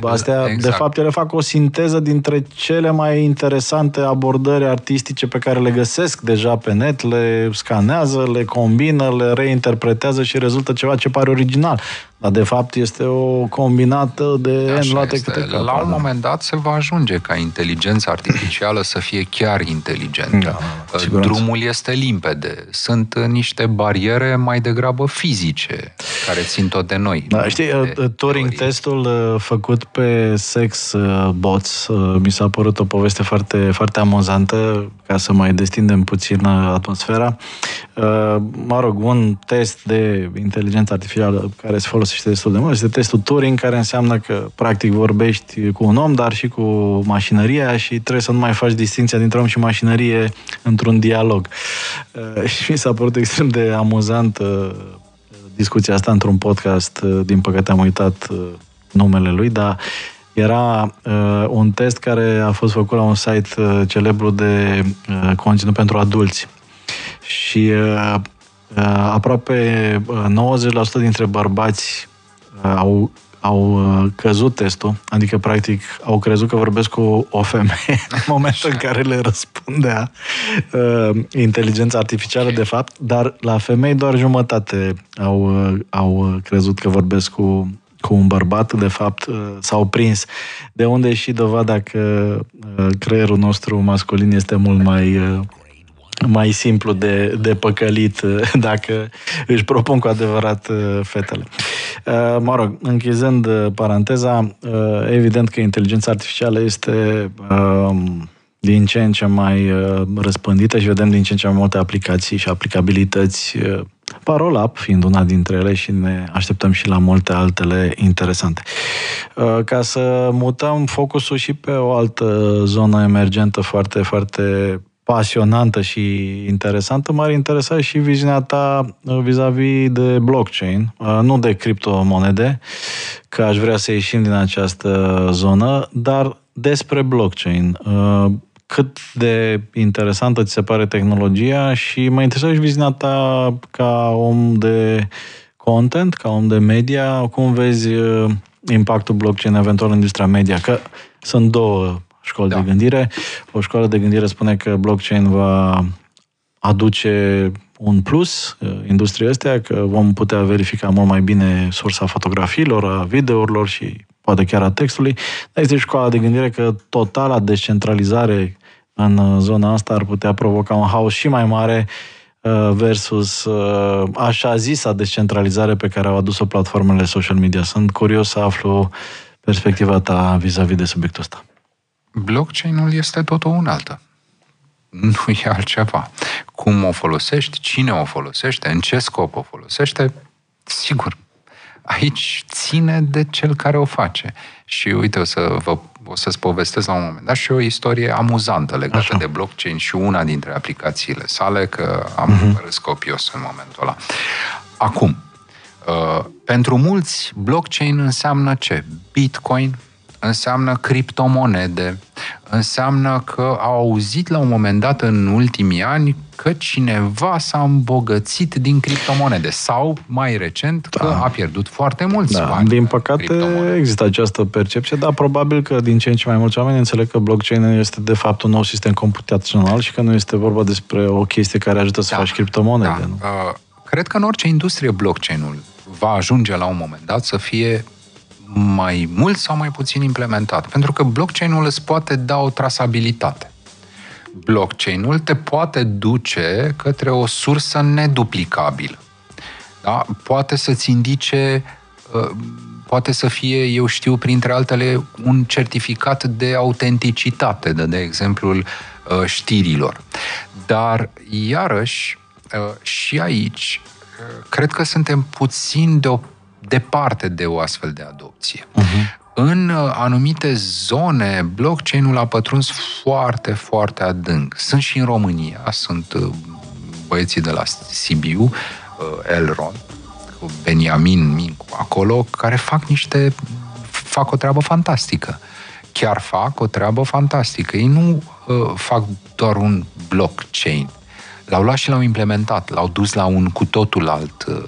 da. Uh, astea, exact. de fapt, ele fac o sinteză dintre cele mai interesante abordări artistice pe care le găsesc deja pe net, le scanează, le combină, le reinterpretează și rezultă ceva ce pare original. Dar de fapt este o combinată de N luate câte cap. La un moment dat se va ajunge ca inteligența artificială să fie chiar inteligentă. Da, uh, Drumul este limpede. Sunt uh, niște bariere mai degrabă fizice care țin tot de noi. Da, știi, de uh, Turing teorie. testul făcut pe sex bots mi s-a părut o poveste foarte, foarte amuzantă ca să mai destindem puțin atmosfera. Mă rog, un test de inteligență artificială care se folosește destul de mult este testul Turing, care înseamnă că practic vorbești cu un om, dar și cu mașinăria și trebuie să nu mai faci distinția dintre om și mașinărie într-un dialog. Și mi s-a părut extrem de amuzant discuția asta într-un podcast, din păcate am uitat numele lui, dar era uh, un test care a fost făcut la un site uh, celebru de uh, conținut pentru adulți. Și uh, uh, aproape 90% uh, dintre bărbați uh, au au căzut testul, adică practic au crezut că vorbesc cu o femeie în momentul în care le răspundea uh, inteligența artificială de fapt, dar la femei doar jumătate au, au crezut că vorbesc cu cu un bărbat, de fapt, uh, s-au prins. De unde și dovada că uh, creierul nostru masculin este mult mai uh, mai simplu de, de păcălit dacă își propun cu adevărat fetele. Mă rog, închizând paranteza, evident că inteligența artificială este din ce în ce mai răspândită și vedem din ce în ce mai multe aplicații și aplicabilități Parolap fiind una dintre ele și ne așteptăm și la multe altele interesante. Uh, ca să mutăm focusul și pe o altă zonă emergentă foarte, foarte pasionantă și interesantă, m-ar interesa și viziunea ta uh, vis-a-vis de blockchain, uh, nu de criptomonede, că aș vrea să ieșim din această zonă, dar despre blockchain cât de interesantă ți se pare tehnologia și mă interesează și viziunea ta ca om de content, ca om de media, cum vezi uh, impactul blockchain eventual în industria media, că sunt două școli da. de gândire. O școală de gândire spune că blockchain va aduce un plus uh, industriei astea, că vom putea verifica mult mai bine sursa fotografiilor, a videourilor și poate chiar a textului, dar este școala de gândire că totala descentralizare în uh, zona asta ar putea provoca un haos și mai mare uh, versus uh, așa zisa descentralizare pe care au adus-o platformele social media. Sunt curios să aflu perspectiva ta vis-a-vis de subiectul ăsta. Blockchain-ul este tot o unaltă. Nu e altceva. Cum o folosești, cine o folosește, în ce scop o folosește, sigur, aici ține de cel care o face. Și uite, o să vă o să-ți povestesc la un moment dat și o istorie amuzantă legată Așa. de blockchain și una dintre aplicațiile sale, că am uh-huh. râs copios în momentul ăla. Acum, uh, pentru mulți, blockchain înseamnă ce? Bitcoin, înseamnă criptomonede, înseamnă că au auzit la un moment dat în ultimii ani că cineva s-a îmbogățit din criptomonede sau, mai recent, da. că a pierdut foarte mulți da. bani. Din păcate există această percepție, dar probabil că din ce în ce mai mulți oameni înțeleg că blockchain este de fapt un nou sistem computațional și că nu este vorba despre o chestie care ajută să da. faci criptomonede. Da. Nu? Uh, cred că în orice industrie blockchain-ul va ajunge la un moment dat să fie mai mult sau mai puțin implementat. Pentru că blockchain-ul îți poate da o trasabilitate. blockchain-ul te poate duce către o sursă neduplicabilă. Da? Poate să-ți indice, uh, poate să fie, eu știu, printre altele, un certificat de autenticitate, de, de exemplul uh, știrilor. Dar, iarăși, uh, și aici, cred că suntem puțin de o, departe de o astfel de adopție. Uh-huh. În anumite zone, blockchain-ul a pătruns foarte, foarte adânc. Sunt și în România, sunt băieții de la Sibiu, Elrond, cu Beniamin Mincu acolo, care fac niște fac o treabă fantastică. Chiar fac o treabă fantastică. Ei nu uh, fac doar un blockchain. L-au luat și l-au implementat, l-au dus la un cu totul alt uh,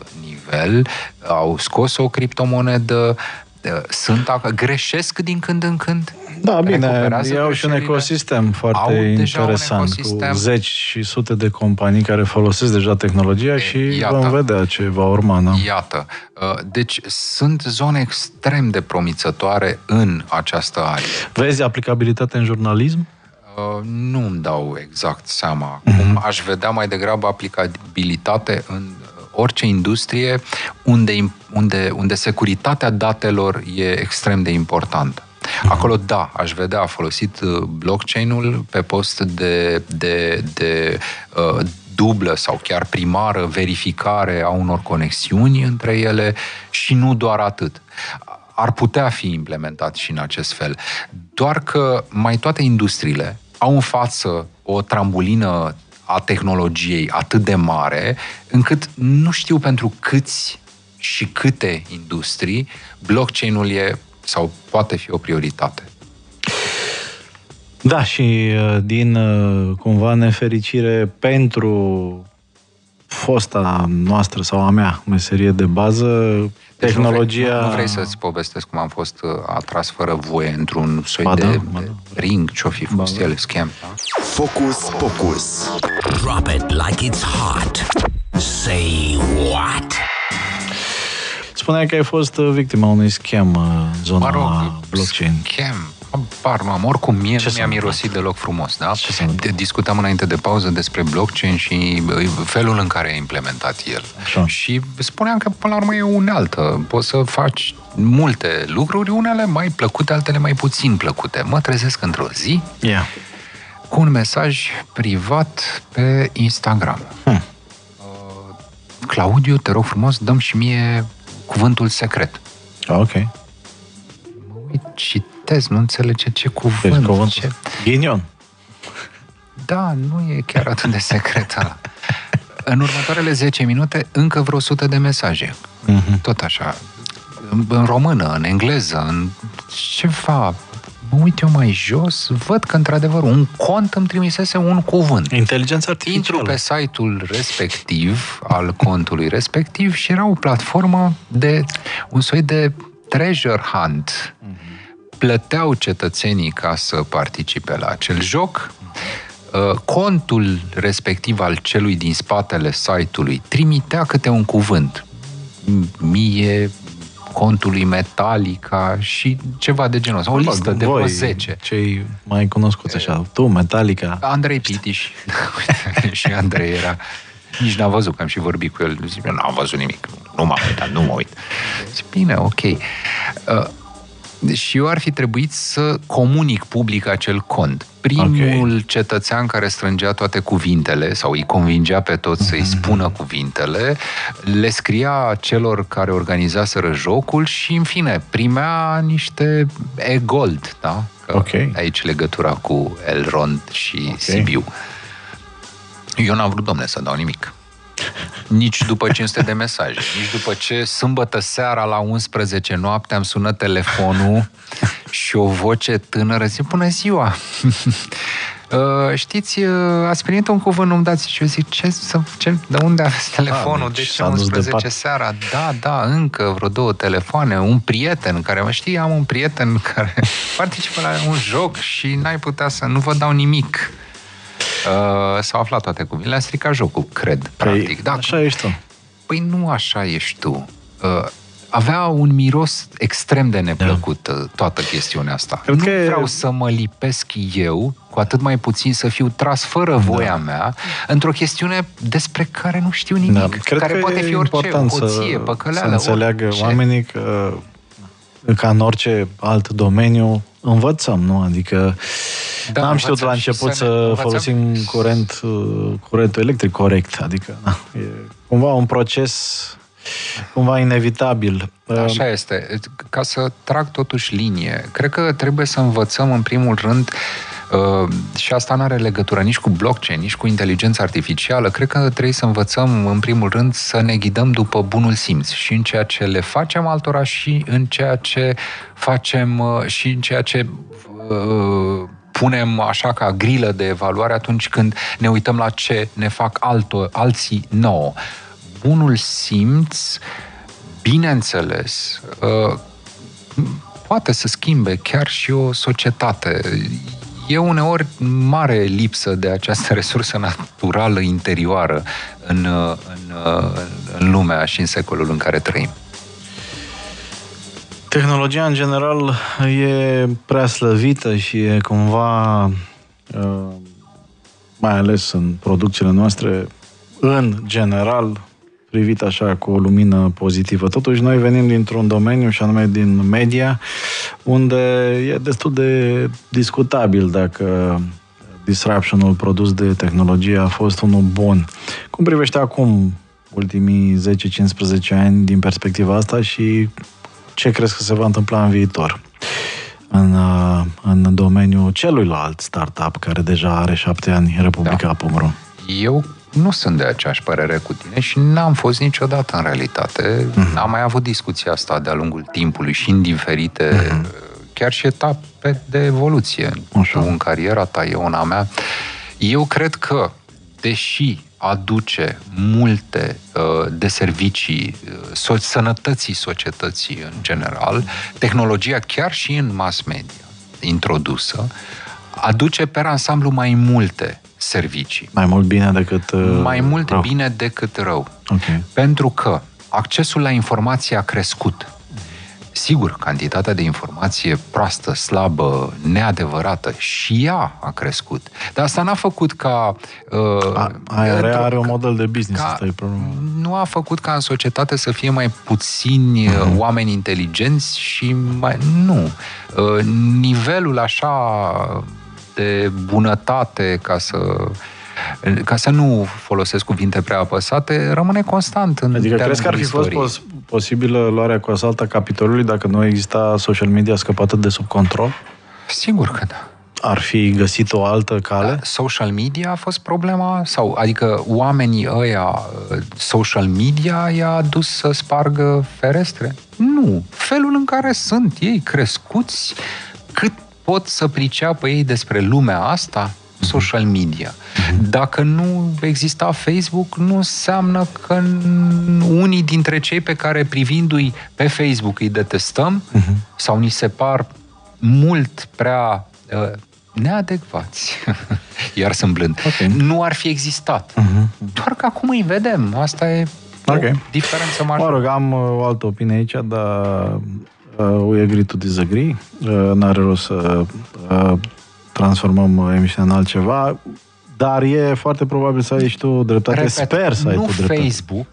nivel, au scos o criptomonedă, uh, sunt, greșesc din când în când, da, bine, au și un ecosistem foarte interesant, un ecosistem. cu zeci și sute de companii care folosesc deja tehnologia e, și iată, vom vedea ce va urma. Da? Iată, uh, deci sunt zone extrem de promițătoare în această arie. Vezi aplicabilitate în jurnalism? Uh, nu îmi dau exact seama. Uh-huh. Cum aș vedea mai degrabă aplicabilitate în orice industrie unde, unde, unde securitatea datelor e extrem de importantă. Acolo, da, aș vedea, a folosit uh, blockchain-ul pe post de, de, de uh, dublă sau chiar primară verificare a unor conexiuni între ele și nu doar atât. Ar putea fi implementat și în acest fel. Doar că mai toate industriile au în față o trambulină a tehnologiei atât de mare, încât nu știu pentru câți și câte industrii blockchain-ul e sau poate fi o prioritate. Da, și uh, din uh, cumva nefericire pentru fosta noastră sau a mea meserie de bază, deci tehnologia... Nu vrei, nu vrei să-ți povestesc cum am fost uh, atras fără voie într-un soi ba, de, da, de ring, ce-o fi fost ba, el, scam. Da? Focus, focus. Drop it like it's hot. Say what? Spuneai că ai fost uh, victima unui scam în uh, zona mă rog, blockchain. Scam. Apar, nu am. Oricum, mie Ce nu mi-a mirosit deloc frumos, da? Ce Discutam înainte de pauză despre blockchain și uh, felul în care a implementat el. Așa. Și spuneam că, până la urmă, e unealtă. Poți să faci multe lucruri, unele mai plăcute, altele mai puțin plăcute. Mă trezesc într-o zi yeah. cu un mesaj privat pe Instagram. Hmm. Claudiu, te rog frumos, dăm și mie cuvântul secret. Ah, ok. Mă uit, citez, nu înțelege ce cuvânt. Deci cuvânt. Ce... Ghinion. Da, nu e chiar atât de secret ăla. În următoarele 10 minute, încă vreo 100 de mesaje. Mm-hmm. Tot așa. În română, în engleză, în ceva mă uit eu mai jos, văd că, într-adevăr, un cont îmi trimisese un cuvânt. Inteligența artificială. Intru pe site-ul respectiv, al contului respectiv, și era o platformă de un soi de treasure hunt. Plăteau cetățenii ca să participe la acel joc. Uh, contul respectiv al celui din spatele site-ului trimitea câte un cuvânt. Mie, contului Metallica și ceva de genul ăsta. O listă de vreo 10. Cei mai cunoscuți așa, tu, Metallica. Andrei Pitiș. și Andrei era... Nici n-a văzut, că am și vorbit cu el. Zic, nu am văzut nimic. Nu m-am uitat, nu mă uit. Zic, bine, ok. Uh, și eu ar fi trebuit să comunic public acel cont. Primul okay. cetățean care strângea toate cuvintele sau îi convingea pe toți să-i mhm. spună cuvintele, le scria celor care organizaseră jocul și, în fine, primea niște e-gold, da? Că okay. aici legătura cu Elrond și okay. Sibiu. Eu n-am vrut, domne, să dau nimic nici după 500 de mesaje, nici după ce sâmbătă seara la 11 noapte am sunat telefonul și o voce tânără zice, bună ziua! Uh, știți, uh, ați primit un cuvânt, nu-mi dați și eu zic, ce, ce, de unde aveți telefonul? A, deci de ce 11 de seara? Da, da, încă vreo două telefoane, un prieten care mă știe, am un prieten care participă la un joc și n-ai putea să nu vă dau nimic. Uh, s-au aflat toate cuvintele, a stricat jocul, cred, păi, practic. Da, așa ești tu. Păi nu așa ești tu. Uh, avea un miros extrem de neplăcut da. toată chestiunea asta. Cred nu că... vreau să mă lipesc eu, cu atât mai puțin să fiu tras fără da. voia da. mea, într-o chestiune despre care nu știu nimic, da. Cred care că poate fi orice, hoție, păcăleală, să înțeleagă orice. oamenii că ca în orice alt domeniu, învățăm, nu? Adică da, n-am știut la început să, să folosim curent, uh, curentul electric corect. Adică na, e cumva un proces cumva inevitabil. Așa este. Ca să trag totuși linie, cred că trebuie să învățăm în primul rând Uh, și asta nu are legătură nici cu blockchain, nici cu inteligența artificială. Cred că trebuie să învățăm, în primul rând, să ne ghidăm după bunul simț și în ceea ce le facem altora și în ceea ce facem uh, și în ceea ce uh, punem așa ca grilă de evaluare atunci când ne uităm la ce ne fac alto, alții nouă. Bunul simț, bineînțeles, uh, poate să schimbe chiar și o societate e uneori mare lipsă de această resursă naturală interioară în, în, în lumea și în secolul în care trăim. Tehnologia, în general, e prea slăvită și e cumva, uh, mai ales în producțiile noastre, în general, privit așa cu o lumină pozitivă. Totuși, noi venim dintr-un domeniu, și anume din media, unde e destul de discutabil dacă disruptionul produs de tehnologie a fost unul bun. Cum privește acum ultimii 10-15 ani din perspectiva asta și ce crezi că se va întâmpla în viitor? În, în domeniul celuilalt startup care deja are șapte ani, Republica da. Pumru. Eu nu sunt de aceeași părere cu tine și n-am fost niciodată în realitate. Mm-hmm. Am mai avut discuția asta de-a lungul timpului și în diferite, mm-hmm. chiar și etape de evoluție. Așa. Tu în cariera ta, eu în a mea. Eu cred că, deși aduce multe uh, de servicii uh, sănătății societății în general, tehnologia chiar și în mass media introdusă, aduce pe ansamblu mai multe servicii. Mai mult bine decât uh, Mai mult rău. bine decât rău. Okay. Pentru că accesul la informație a crescut. Sigur, cantitatea de informație proastă, slabă, neadevărată și ea a crescut. Dar asta n-a făcut ca... Uh, a, are, are un model de business, ca, asta e problema. Nu a făcut ca în societate să fie mai puțini uh-huh. oameni inteligenți și mai... Nu. Uh, nivelul așa de bunătate, ca să ca să nu folosesc cuvinte prea apăsate, rămâne constant în Adică crezi că ar fi istoriei. fost pos- posibilă luarea cu asalt a Capitolului dacă nu exista social media scăpată de sub control? Sigur că da. Ar fi găsit o altă cale? Da, social media a fost problema? sau Adică oamenii ăia, social media i-a dus să spargă ferestre? Nu. Felul în care sunt ei crescuți, cât pot să priceapă ei despre lumea asta, social media. Dacă nu exista Facebook, nu înseamnă că unii dintre cei pe care privindu-i pe Facebook îi detestăm uh-huh. sau ni se par mult prea uh, neadecvați, iar sunt blând, okay. nu ar fi existat. Uh-huh. Doar că acum îi vedem. Asta e okay. o diferență majoră. Mă rog, am uh, o altă opinie aici, dar uh, we agree to disagree. Uh, n-are rost să uh, transformăm emisiunea în altceva, dar e foarte probabil să ai și tu dreptate. Repet, Sper să ai tu dreptate. Facebook,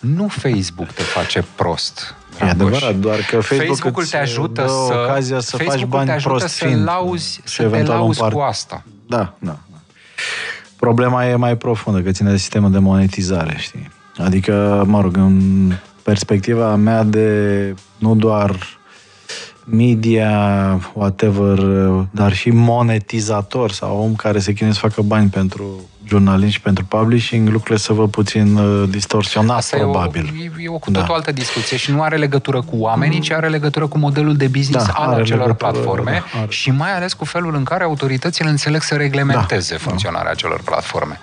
nu Facebook te face prost. E adevărat, doar că Facebook Facebook-ul te ajută să, ocazia să Facebook faci bani te ajută prost să lauzi, să te lauzi cu asta. Da, da. Problema e mai profundă, că ține de sistemul de monetizare, știi? Adică, mă rog, în perspectiva mea de nu doar media, whatever, dar și monetizator sau om care se chinuie să facă bani pentru jurnaliști, pentru publishing, lucrurile să vă puțin uh, distorsionat, Asta probabil. E o, e o cu totul da. altă discuție și nu are legătură cu oamenii, ci are legătură cu modelul de business da, al acelor platforme da, și mai ales cu felul în care autoritățile înțeleg să reglementeze da, funcționarea da. acelor platforme.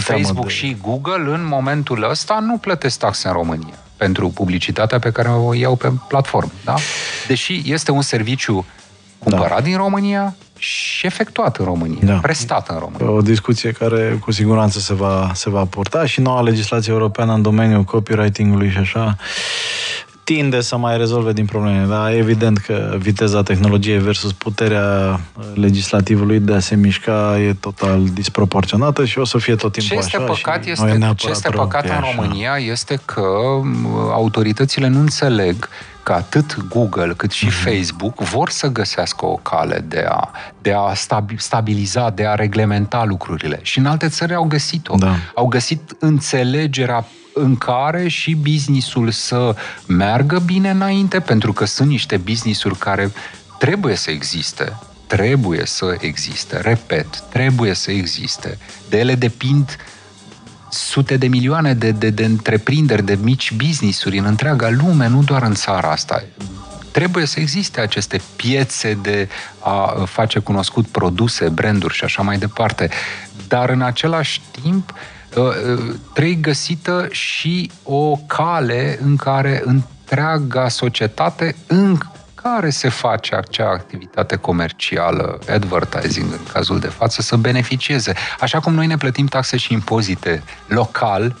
Facebook de... și Google în momentul ăsta nu plătesc taxe în România pentru publicitatea pe care o iau pe platformă. Da? Deși este un serviciu cumpărat da. din România și efectuat în România, da. prestat în România. O discuție care cu siguranță se va, se va purta și noua legislație europeană în domeniul copywriting-ului și așa tinde să mai rezolve din probleme, dar evident că viteza tehnologiei versus puterea legislativului de a se mișca e total disproporționată și o să fie tot timpul ce este așa. Păcat și este, ce este păcat în România așa. este că autoritățile nu înțeleg că atât Google cât și mm-hmm. Facebook vor să găsească o cale de a, de a stabiliza, de a reglementa lucrurile. Și în alte țări au găsit-o. Da. Au găsit înțelegerea în care și businessul să meargă bine înainte, pentru că sunt niște businessuri care trebuie să existe, trebuie să existe, repet, trebuie să existe. De ele depind sute de milioane de, de, de întreprinderi, de mici businessuri în întreaga lume, nu doar în țara asta. Trebuie să existe aceste piețe de a face cunoscut produse, branduri și așa mai departe. Dar în același timp, uh, uh, trebuie găsită și o cale în care întreaga societate încă care se face acea activitate comercială, advertising în cazul de față, să beneficieze. Așa cum noi ne plătim taxe și impozite local,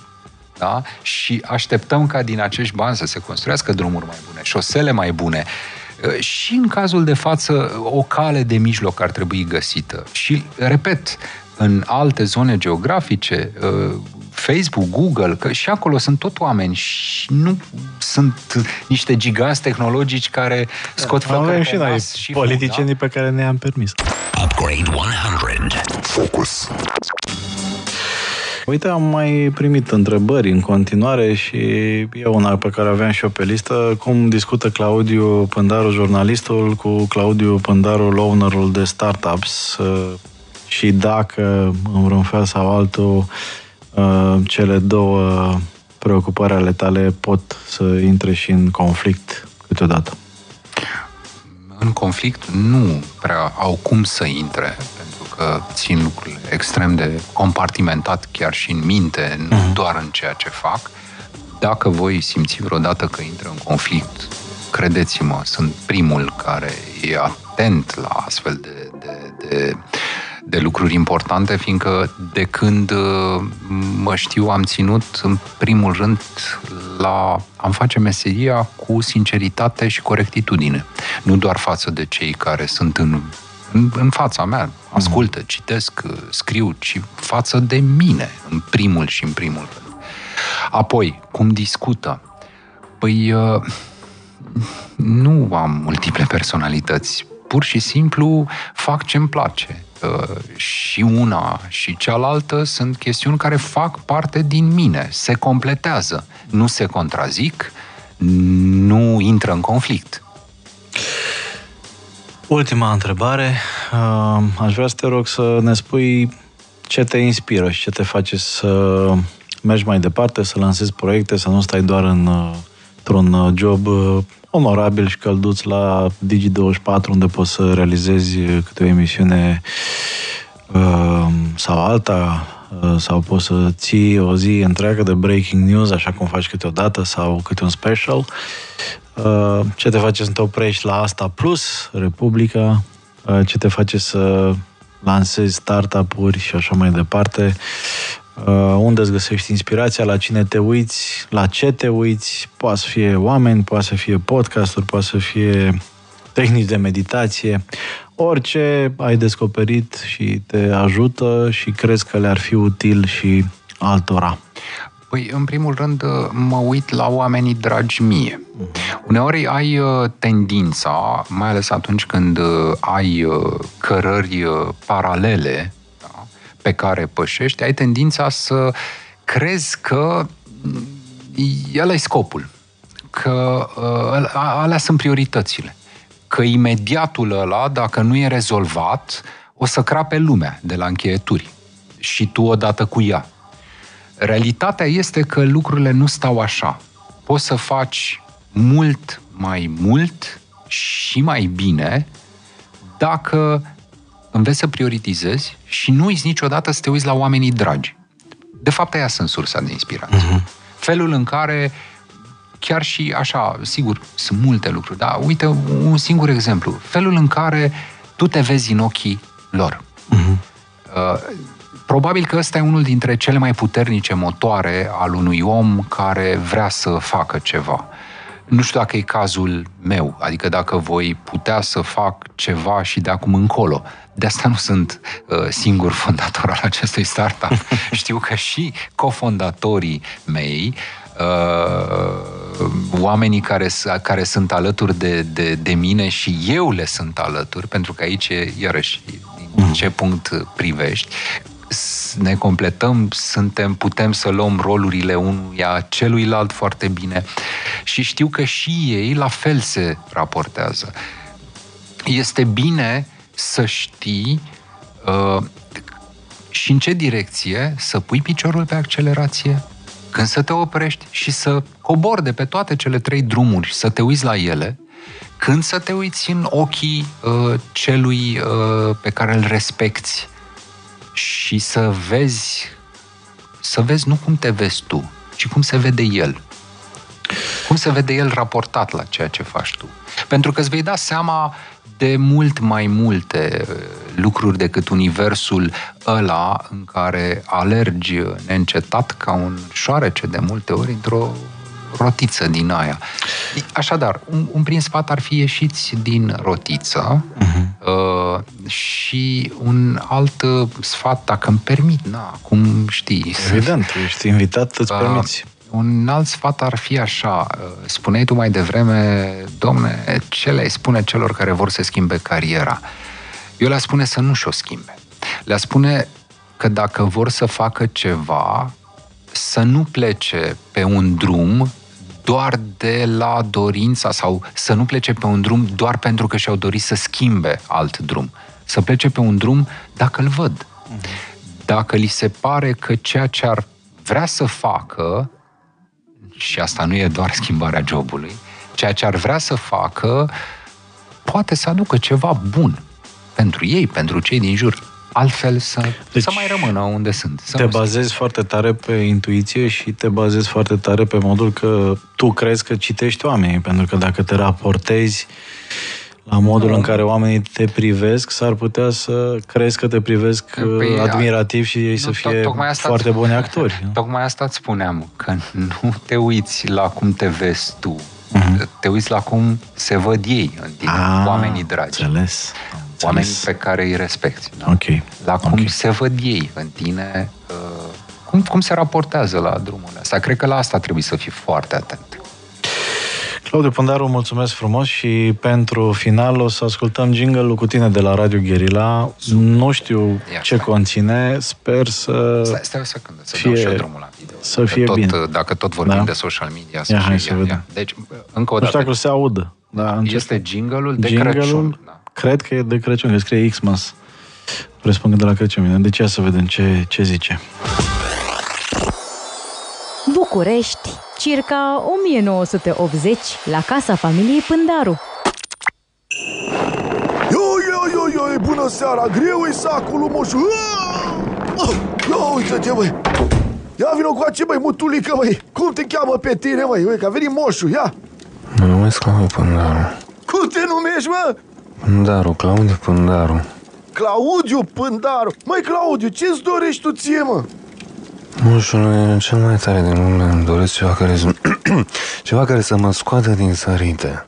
da? și așteptăm ca din acești bani să se construiască drumuri mai bune, șosele mai bune, și în cazul de față, o cale de mijloc ar trebui găsită. Și, repet, în alte zone geografice, Facebook, Google, că și acolo sunt tot oameni și nu sunt niște giganți tehnologici care scot da, Avem și noi și politicienii da? pe care ne-am permis. Upgrade 100. Focus. Uite, am mai primit întrebări în continuare și e una pe care aveam și eu pe listă. Cum discută Claudiu Pândaru, jurnalistul, cu Claudiu Pândaru, ownerul de startups uh, și dacă, în vreun fel sau altul, Uh, cele două preocupări ale tale pot să intre și în conflict câteodată? În conflict nu prea au cum să intre, pentru că țin lucrurile extrem de compartimentat chiar și în minte, nu uh-huh. doar în ceea ce fac. Dacă voi simți vreodată că intră în conflict, credeți-mă, sunt primul care e atent la astfel de, de, de de lucruri importante, fiindcă de când uh, mă știu am ținut în primul rând la am face meseria cu sinceritate și corectitudine. Nu doar față de cei care sunt în, în, în fața mea, ascultă, citesc, uh, scriu, ci față de mine, în primul și în primul rând. Apoi, cum discută? Păi, uh, nu am multiple personalități. Pur și simplu fac ce-mi place și una și cealaltă sunt chestiuni care fac parte din mine, se completează, nu se contrazic, nu intră în conflict. Ultima întrebare. Uh, aș vrea să te rog să ne spui ce te inspiră și ce te face să mergi mai departe, să lansezi proiecte, să nu stai doar în, uh, într-un job uh, onorabil și călduț la Digi24, unde poți să realizezi câte o emisiune uh, sau alta, uh, sau poți să ții o zi întreagă de breaking news, așa cum faci câteodată, sau câte un special. Uh, ce te face să te oprești la asta plus, Republica, uh, ce te face să lansezi startup-uri și așa mai departe. Uh, unde îți găsești inspirația, la cine te uiți, la ce te uiți, poate să fie oameni, poate să fie podcasturi, poate să fie tehnici de meditație, orice ai descoperit și te ajută și crezi că le-ar fi util și altora. Păi, în primul rând, mă uit la oamenii dragi mie. Uneori ai uh, tendința, mai ales atunci când uh, ai cărări paralele pe care pășești, ai tendința să crezi că el e scopul, că uh, alea sunt prioritățile, că imediatul ăla, dacă nu e rezolvat, o să crape lumea de la încheieturi și tu odată cu ea. Realitatea este că lucrurile nu stau așa. Poți să faci mult mai mult și mai bine dacă înveți să prioritizezi și nu uiți niciodată să te uiți la oamenii dragi. De fapt, aia sunt sursa de inspirație. Uh-huh. Felul în care chiar și așa, sigur, sunt multe lucruri, dar uite un singur exemplu. Felul în care tu te vezi în ochii lor. Uh-huh. Uh, probabil că ăsta e unul dintre cele mai puternice motoare al unui om care vrea să facă ceva. Nu știu dacă e cazul meu, adică dacă voi putea să fac ceva și de acum încolo. De asta nu sunt uh, singur fondator al acestui startup. Știu că și cofondatorii mei uh, oamenii care, care sunt alături de, de, de mine și eu le sunt alături, pentru că aici e, iarăși, din ce punct privești, ne completăm, suntem, putem să luăm rolurile unuia celuilalt foarte bine și știu că și ei la fel se raportează. Este bine să știi uh, și în ce direcție să pui piciorul pe accelerație, când să te oprești și să cobori de pe toate cele trei drumuri, să te uiți la ele, când să te uiți în ochii uh, celui uh, pe care îl respecti și să vezi, să vezi nu cum te vezi tu, ci cum se vede el. Cum se vede el raportat la ceea ce faci tu. Pentru că îți vei da seama de mult mai multe uh, lucruri decât universul ăla în care alergi neîncetat ca un șoarece de multe ori într-o rotiță din aia. Așadar, un, un prim sfat ar fi ieșiți din rotiță uh-huh. uh, și un alt uh, sfat, dacă îmi permit, na, cum știi. Evident, ești invitat, îți uh, permiți. Un alt sfat ar fi așa, uh, spuneai tu mai devreme, domne, ce le spune celor care vor să schimbe cariera? Eu le spune să nu și-o schimbe. Le spune că dacă vor să facă ceva, să nu plece pe un drum doar de la dorința sau să nu plece pe un drum doar pentru că și-au dorit să schimbe alt drum. Să plece pe un drum dacă îl văd. Dacă li se pare că ceea ce ar vrea să facă, și asta nu e doar schimbarea jobului, ceea ce ar vrea să facă poate să aducă ceva bun pentru ei, pentru cei din jur. Altfel să, deci, să mai rămână unde sunt. Să te bazezi foarte tare pe intuiție și te bazezi foarte tare pe modul că tu crezi că citești oamenii, pentru că dacă te raportezi la modul în care oamenii te privesc, s-ar putea să crezi că te privesc păi, uh, admirativ și ei nu, să fie asta foarte buni actori. Tocmai asta îți spuneam, că nu te uiți la cum te vezi tu, uh-huh. te uiți la cum se văd ei în tine, ah, oamenii dragi. Înțeles oamenii pe care îi respecti. Da? Okay. La cum okay. se văd ei în tine, uh, cum, cum se raportează la drumul ăsta. Cred că la asta trebuie să fii foarte atent. Claudiu Pândaru, mulțumesc frumos și pentru final o să ascultăm jingle-ul cu tine de la Radio Guerilla. Nu știu Ia, ce stai. conține, sper să Stai, stai o secundă, să fie, dau și eu drumul la video. Să fie tot, bine. Dacă tot vorbim da? de social media. Ia, hai să vedem. Deci, încă o dată. Nu știu dacă se audă. Da, este jingle-ul de jingle-ul, Crăciun. Da. Cred că e de Crăciun, că scrie Xmas. Presupun că de la Crăciun. Deci ia să vedem ce, ce zice. București, circa 1980, la casa familiei Pândaru. Yo, yo, yo, yo, bună seara, greu e sacul lui moșu. Ia uite-te, băi. Ia vină cu ace, băi, mutulică, băi. Cum te cheamă pe tine, băi? Uite, că a venit moșu, ia. Mă numesc Claudiu Pândaru. Cum te numești, mă? Pândaru, Claudiu Pândaru. Claudiu Pândaru? Măi, Claudiu, ce-ți dorești tu ție, mă? Nu știu, nu e cel mai tare din lume. Îmi doresc ceva care să... ceva care să mă scoată din sărite.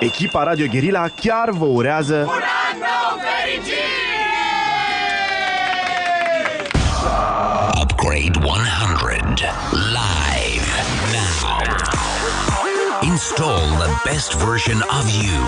Echipa Radio Guerilla chiar vă urează... Un an nou fericit! Upgrade 100 live now. Install the best version of you.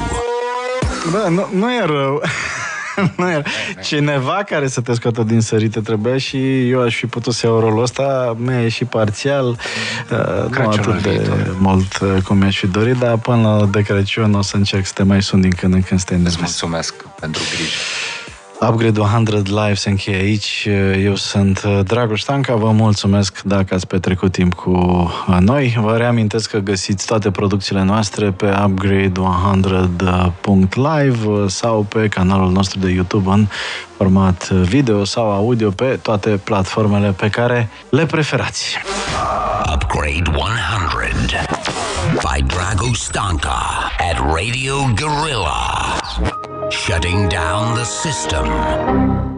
Bă, nu, nu e rău. nu era. Cineva care să te scoată din sărite trebuia și eu aș fi putut să iau rolul ăsta, mi-a ieșit parțial, uh, nu atât de viitor. mult uh, cum mi-aș fi dorit, dar până la de Crăciun o să încerc să te mai sun din când în când să te mulțumesc pentru grijă. Upgrade 100 Live se încheie aici. Eu sunt uh, Dragoș Stanca, vă mulțumesc dacă ați petrecut timp cu uh, noi. Vă reamintesc că găsiți toate producțiile noastre pe upgrade100.live uh, sau pe canalul nostru de YouTube în format video sau audio pe toate platformele pe care le preferați. Upgrade 100 by Dragoș Stanka at Radio Gorilla. Shutting down the system.